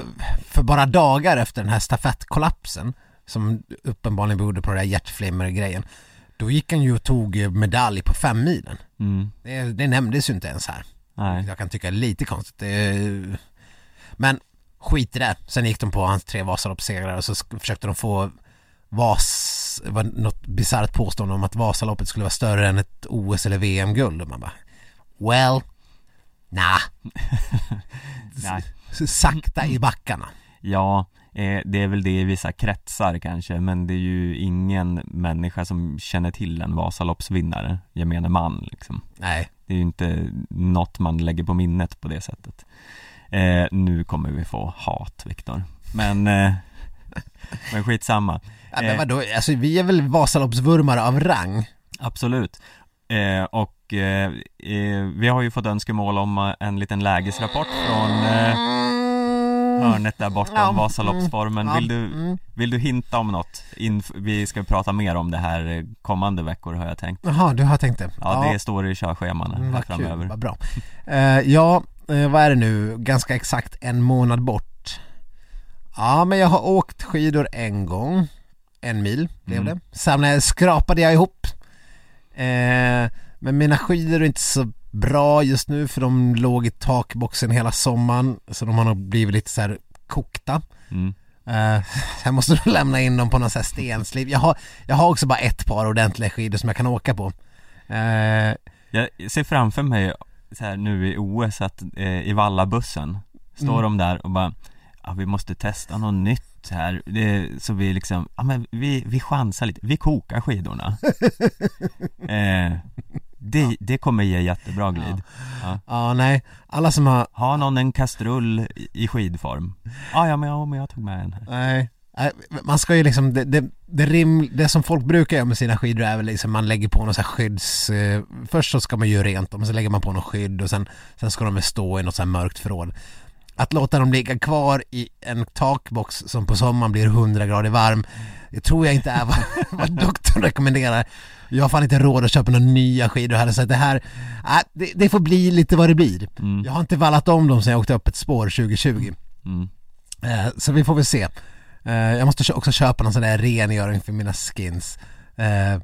för bara dagar efter den här stafettkollapsen Som uppenbarligen berodde på det där hjärtflimmer-grejen Då gick han ju och tog eh, medalj på fem milen. Mm, det, det nämndes ju inte ens här. Nej. Jag kan tycka lite konstigt. Det, Men skit i det. Sen gick de på hans tre Vasaloppssegrar och så försökte de få Vas, var något bisarrt påstående om att Vasaloppet skulle vara större än ett OS eller VM-guld och man bara Well, nah, [LAUGHS] sakta i backarna. Ja, eh, det är väl det i vissa kretsar kanske, men det är ju ingen människa som känner till en Vasaloppsvinnare, gemene man liksom. Nej, Det är ju inte något man lägger på minnet på det sättet. Eh, nu kommer vi få hat, Viktor. Men, eh, men skitsamma. ja, men Eh. vadå, alltså vi är väl Vasaloppsvurmare av rang Absolut. Eh, och eh, eh, vi har ju fått önskemål om eh, en liten lägesrapport från eh, hörnet där borta Ja, om Vasaloppsformen. ja, Vill du, mm. vill du hinta om något? Inf- vi ska prata mer om det här kommande veckor har jag tänkt. Jaha, du har tänkt det? Ja, det står i körscheman Mm, här vad framöver. kul, vad bra. Ja, eh, vad är det nu? Ganska exakt en månad bort. Ja, men jag har åkt skidor en gång. En mil blev Mm. det. Sen eh, skrapade jag ihop. Eh, men mina skidor är inte så bra just nu för de låg i takboxen hela sommaren. Så de har nog blivit lite så här kokta. Mm. Uh, [LAUGHS] jag måste nog lämna in dem på någon sån här stensliv. Jag har, jag har också bara ett par ordentliga skidor som jag kan åka på. Eh, Jag ser framför mig så här nu i OS att eh, i Vallabussen står Mm. de där och bara Ja vi måste testa något nytt här, det, så vi liksom, ja men vi, vi chansar lite, vi kokar skidorna [LAUGHS] eh, det, det kommer ge jättebra glid ja. Ja, nej. Alla som har... Har någon en kastrull i- skidform? Ah, ja men, ja men jag tog med en här Nej. Man ska ju liksom, det, det, det, rim, det som folk brukar göra med sina skidor är väl liksom man lägger på något så här skydds... Eh, först så ska man ju rent dem, så lägger man på något skydd och sen, sen ska de väl stå i något så här mörkt förråd. Att låta dem ligga kvar i en takbox som på sommaren blir 100 grader varm, det tror jag inte är vad, [LAUGHS] vad doktorn rekommenderar. Jag har fan inte råd att köpa några nya skidor heller så att det här, äh, det, det får bli lite vad det blir. mm, Jag har inte vallat om dem sen jag åkte upp ett spår 2020. mm. Eh, så vi får väl se. Eh, jag måste också köpa någon sån där rengöring för mina skins. Eh,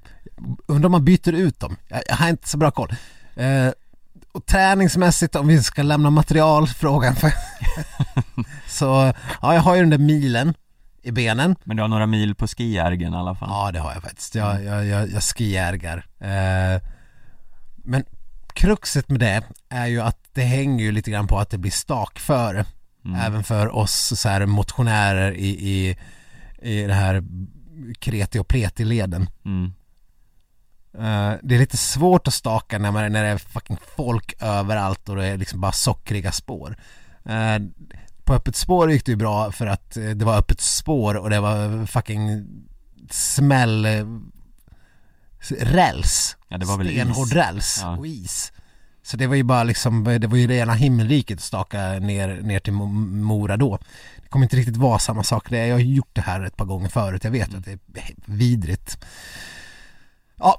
undrar om man byter ut dem. Jag, jag har inte så bra koll. Eh, och träningsmässigt om vi ska lämna materialfrågan för [LAUGHS] Så, ja jag har ju den där milen i benen. Men du har några mil på skijärgen i alla fall Ja det har jag faktiskt. Jag, jag, jag, jag skijärgar. Eh, men kruxet med det är ju att det hänger ju lite grann på att det blir stakföre. Mm. Även för oss så här motionärer i, i, i det här kreti och pleti-leden. mm. Eh, det är lite svårt att staka när, man, när det är fucking folk överallt och det är liksom bara sockriga spår. Eh, på öppet spår gick det ju bra för att eh, det var öppet spår och det var fucking smäll räls. Ja det var väl Stenhård is räls Ja. och is. Så det var ju bara liksom, det var ju rena himmelriket att staka ner, ner till Mo- Mora då. Det kommer inte riktigt vara samma sak, det, jag har gjort det här ett par gånger förut, jag vet att det är vidrigt. Ja,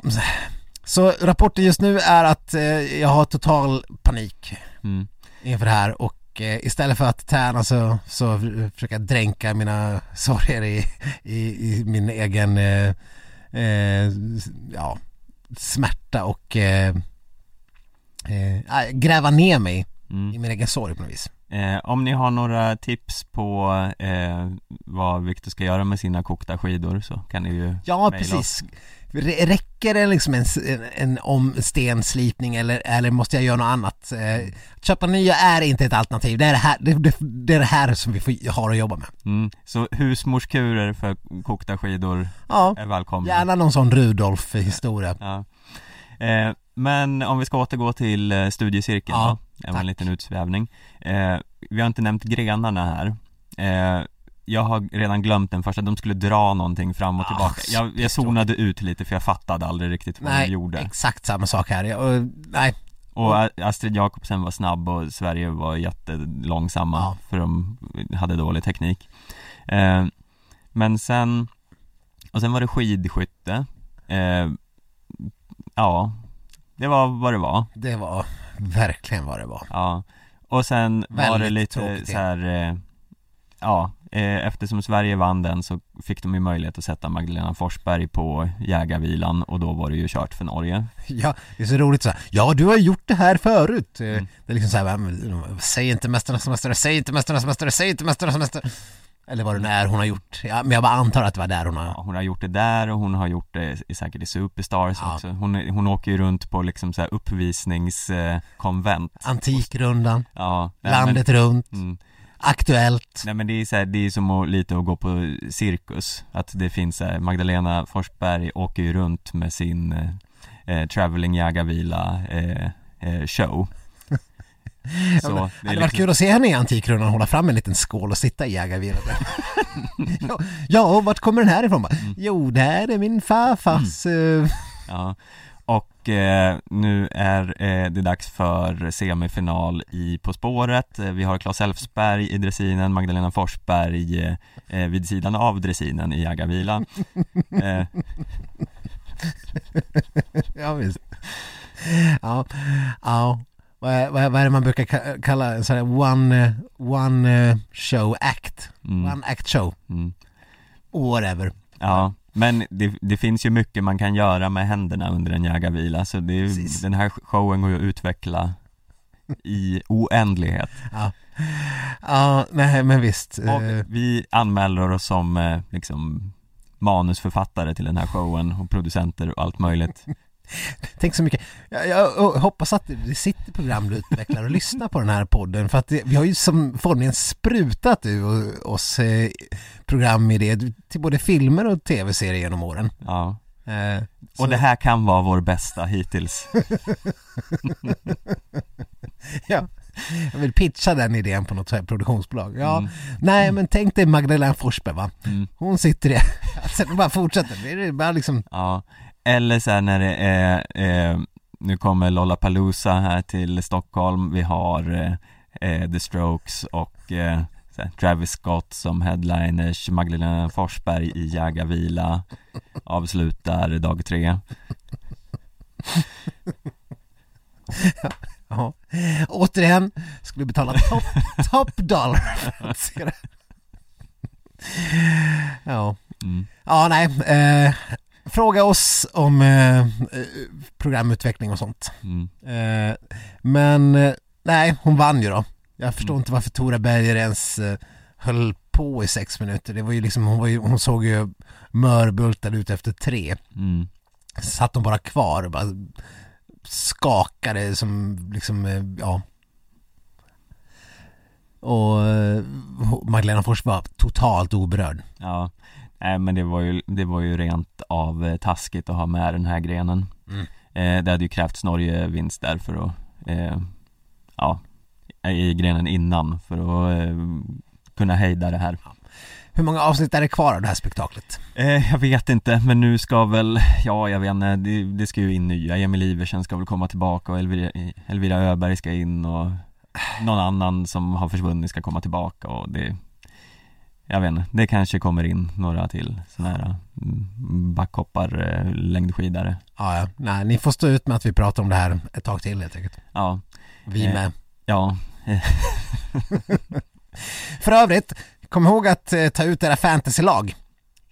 så rapporten just nu är att eh, jag har total panik Mm. inför det här och eh, istället för att träna så, så försöker jag dränka mina [LAUGHS] sorger i, i, i min egen eh, eh, ja, smärta och eh, eh, gräva ner mig i Mm. min egen sorg på något vis. Eh, om ni har några tips på eh, vad Victor ska göra med sina kokta skidor så kan ni ju Ja, precis. Re- Räcker det liksom en, en, en om stenslipning eller, eller måste jag göra något annat? Eh, att köpa nya är inte ett alternativ, det är det här, det, det, det är det här som vi får, har att jobba med. Mm. Så husmorskurer för kokta skidor Ja, är välkomna gärna någon sån Rudolf-historia. ja. eh, Men om vi ska återgå till eh, studiecirkeln Ja, då, tack. en liten utsvävning. Eh, Vi har inte nämnt grenarna här. Eh, Jag har redan glömt den första, de skulle dra någonting fram och Ah, tillbaka. Jag, jag zonade ut lite för jag fattade aldrig riktigt vad Nej, de gjorde. exakt samma sak här. Jag, nej, Och Astrid Jakobsen var snabb och Sverige var jättelångsamma Ja. för de hade dålig teknik. Eh, Men sen Och sen var det skidskytte. Eh, Ja Det var vad det var det var verkligen vad det var. Ja Och sen var det Väldigt lite så här eh, Ja eh, Eftersom Sverige vann den så fick de ju möjlighet att sätta Magdalena Forsberg på jägarvilan och då var det ju kört för Norge Ja, det är så roligt så här. Ja, du har gjort det här förut. Eh, Mm. Det är liksom så här, säg inte Mästarnas Mästare, säg inte Mästarnas Mästare, säg inte Mästarnas Mästare. Eller vad det nu är hon har gjort. Ja, men jag bara antar att det var där hon Ja, har... hon har gjort det där och hon har gjort det säkert i Superstars Ja. också. Hon, hon åker ju runt på liksom så här uppvisningskonvent. Antikrundan, Ja, landet runt, men, mm, Aktuellt. Nej men det är så här, det är som att, lite att gå på cirkus. Att det finns så här, Magdalena Forsberg åker ju runt med sin eh, eh, Traveling Jägarvila eh, eh, show Så Ja, men, det hade varit liksom, kul att se henne i Antikrundan hålla fram en liten skål och sitta i jägarvilan. [LAUGHS] ja, ja, och vart kommer den här ifrån? Bara, Mm. Jo, det här är min farfars... eh, [LAUGHS] ja Och eh, nu är eh, det dags för semifinal i På spåret Eh, Vi har Claes Elfsberg i dressinen, Magdalena Forsberg eh, eh, vid sidan av dressinen i Jägarvila [LAUGHS] eh, Ja, visst. Ja, ja. Vad är, vad är, vad är det man brukar ka- kalla en sån här one, one eh, show act? mm, One act show, mm. whatever. Ja, men det, det finns ju mycket man kan göra med händerna under en jägarvila så det är, den här showen går ju att utveckla i oändlighet Ja, ja nej, men visst. och vi anmäler oss som eh, liksom manusförfattare till den här showen och producenter och allt möjligt [LAUGHS] [LAUGHS] Tänk så mycket. Jag, jag hoppas att det sitter programutvecklare och lyssnar på den här podden för att det, vi har ju som formligen sprutat ur oss eh, programidéer till både filmer och tv-serier genom åren. Ja, Eh, och det här kan vara vår bästa hittills [LAUGHS] ja, jag vill pitcha den idén på något så här produktionsbolag. Ja, Mm. nej men tänk dig Magdalena Forsberg va? Mm. Hon sitter i, [LAUGHS] alltså det bara fortsätter, det är bara liksom, Ja, eller så när det är, eh, nu kommer Lollapalooza här till Stockholm, vi har eh, eh, The Strokes och eh, Travis Scott som headliners, Magdalena Forsberg i Jägarvila avslutar dag tre [LAUGHS] ja. Återigen, skulle betala top, [LAUGHS] top dollar för att se det. Ja. mm. Ja, nej. Eh, fråga oss om eh, eh, programutveckling och sånt. Mm. Eh, men eh, nej, hon vann ju då. Jag förstår Mm. inte varför Tora Berger ens eh, höll på i sex minuter. Det var ju liksom, hon, var ju, hon såg ju mörbultad ut efter tre. Mm. Satt hon bara kvar och bara skakade som liksom, ja. Och Magdalena Fors var totalt oberörd. Ja, nej men det var ju, det var ju rent av eh, taskigt att ha med den här grenen Mm. eh, Det hade ju krävts Norge vinst där för att, eh, ja, i grenen innan för att eh, kunna hejda det här Hur många avsnitt är det kvar av det här spektaklet? Eh, jag vet inte, men nu ska väl, ja jag vet inte, det, det ska ju in nya, Emil Iversen ska väl komma tillbaka och Elvira, Elvira Öberg ska in och någon annan som har försvunnit ska komma tillbaka och det Jag vet inte, det kanske kommer in några till sådana här mm, backhoppar, eh, längdskidare Ja, ja. Nej, ni får stå ut med att vi pratar om det här ett tag till helt enkelt. Ja, Vi Eh. med. ja, [LAUGHS] För övrigt, kom ihåg att eh, ta ut era fantasylag.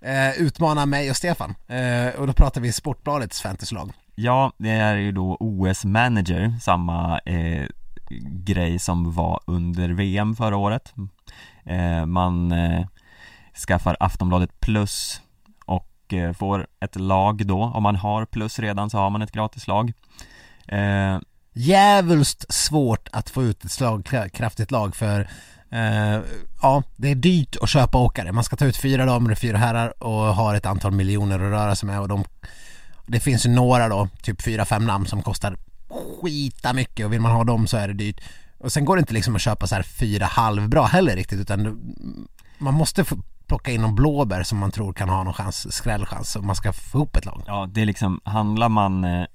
Eh, utmana mig och Stefan. Och då pratar vi Sportbladets fantasylag. Ja, det är ju då OS Manager, samma grej som var under VM förra året Eh, man eh, skaffar Aftonbladet plus och eh, får ett lag då, om man har plus redan så har man ett gratislag eh, Djävulskt svårt att få ut ett slagkraftigt lag för Uh, ja, det är dyrt att köpa åkare. Man ska ta ut fyra damer och fyra herrar och har ett antal miljoner att röra sig med och de det finns ju några då, typ fyra, fem namn som kostar skita mycket och vill man ha dem så är det dyrt. Och sen går det inte liksom att köpa så här fyra halvbra heller riktigt utan man måste få plocka in någon blåbär som man tror kan ha någon chans, skrällchans om man ska få ihop ett lag. Ja, det är liksom, handlar man eh,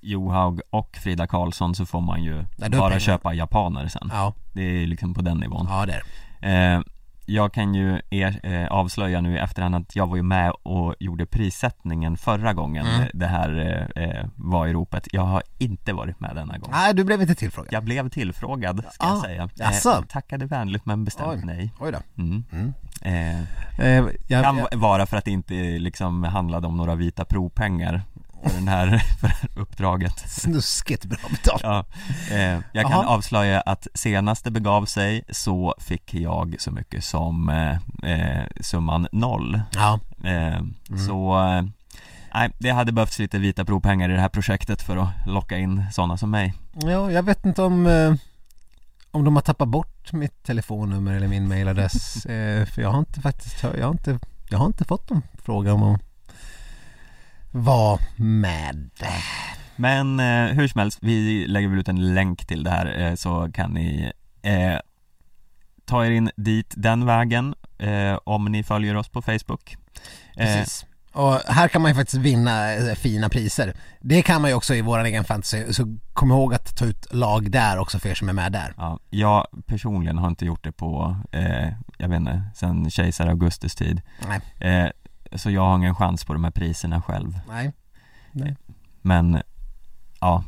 Johaug och Frida Karlsson så får man ju bara pengarna. köpa japaner sen Ja, Det är liksom på den nivån ja det är. Eh, jag kan ju er, eh, avslöja nu i efterhand att jag var ju med och gjorde prissättningen förra gången Mm. eh, det här eh, eh, var i ropet. Jag har inte varit med denna gång. Nej, du blev inte tillfrågad. Jag blev tillfrågad ska Ah, jag säga. jaså? tackade vänligt men bestämt Oj. nej. Oj då. Mm. Mm. Eh, Eh, jag, kan jag, vara för att det inte liksom handlade om några vita provpengar för, den här, för det här uppdraget. snuskigt bra betalt. Ja, eh, jag kan Jaha. avslöja att senast det begav sig så fick jag så mycket som eh, eh, summan noll Ja, eh, Så eh, Nej, det hade behövts lite vita provpengar i det här projektet för att locka in sådana som mig ja jag vet inte om eh, om de har tappat bort mitt telefonnummer eller min mailadress [LAUGHS] eh, för jag har inte faktiskt jag har inte jag har inte fått någon fråga om att vara med. Men eh, hur som helst, vi lägger väl ut en länk till det här eh, så kan ni eh, ta er in dit den vägen eh, om ni följer oss på Facebook Eh, Precis. Och här kan man ju faktiskt vinna eh, fina priser. Det kan man ju också i våran egen fantasy, så kom ihåg att ta ut lag där också för er som är med där. Ja, jag personligen har inte gjort det på, eh, jag vet inte, sen kejsar Augustus tid Nej, eh, Så jag har ingen chans på de här priserna själv nej, Men, ja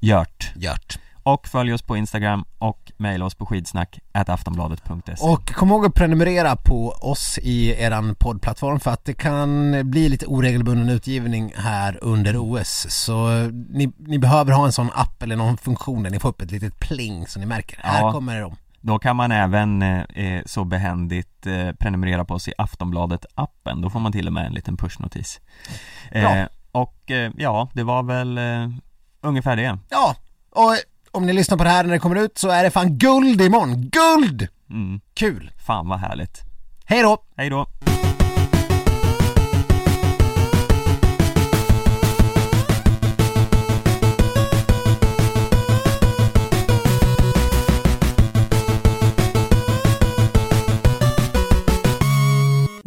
Gjort gjort. Och följ oss på Instagram och mejla oss på skidsnack aftonbladet.se Och kom ihåg att prenumerera på oss i eran poddplattform för att det kan bli lite oregelbunden utgivning här under OS. Så ni, ni behöver ha en sån app eller någon funktion där ni får upp ett litet pling så ni märker. Här Ja. kommer de. Då kan man även eh, eh, så behändigt eh, prenumerera på oss i Aftonbladet-appen Då får man till och med en liten pushnotis eh, Och eh, ja, det var väl eh, ungefär det Ja, och om ni lyssnar på det här när det kommer ut så är det fan guld imorgon. Guld! mm, Kul! Fan vad härligt Hej då! Hej då!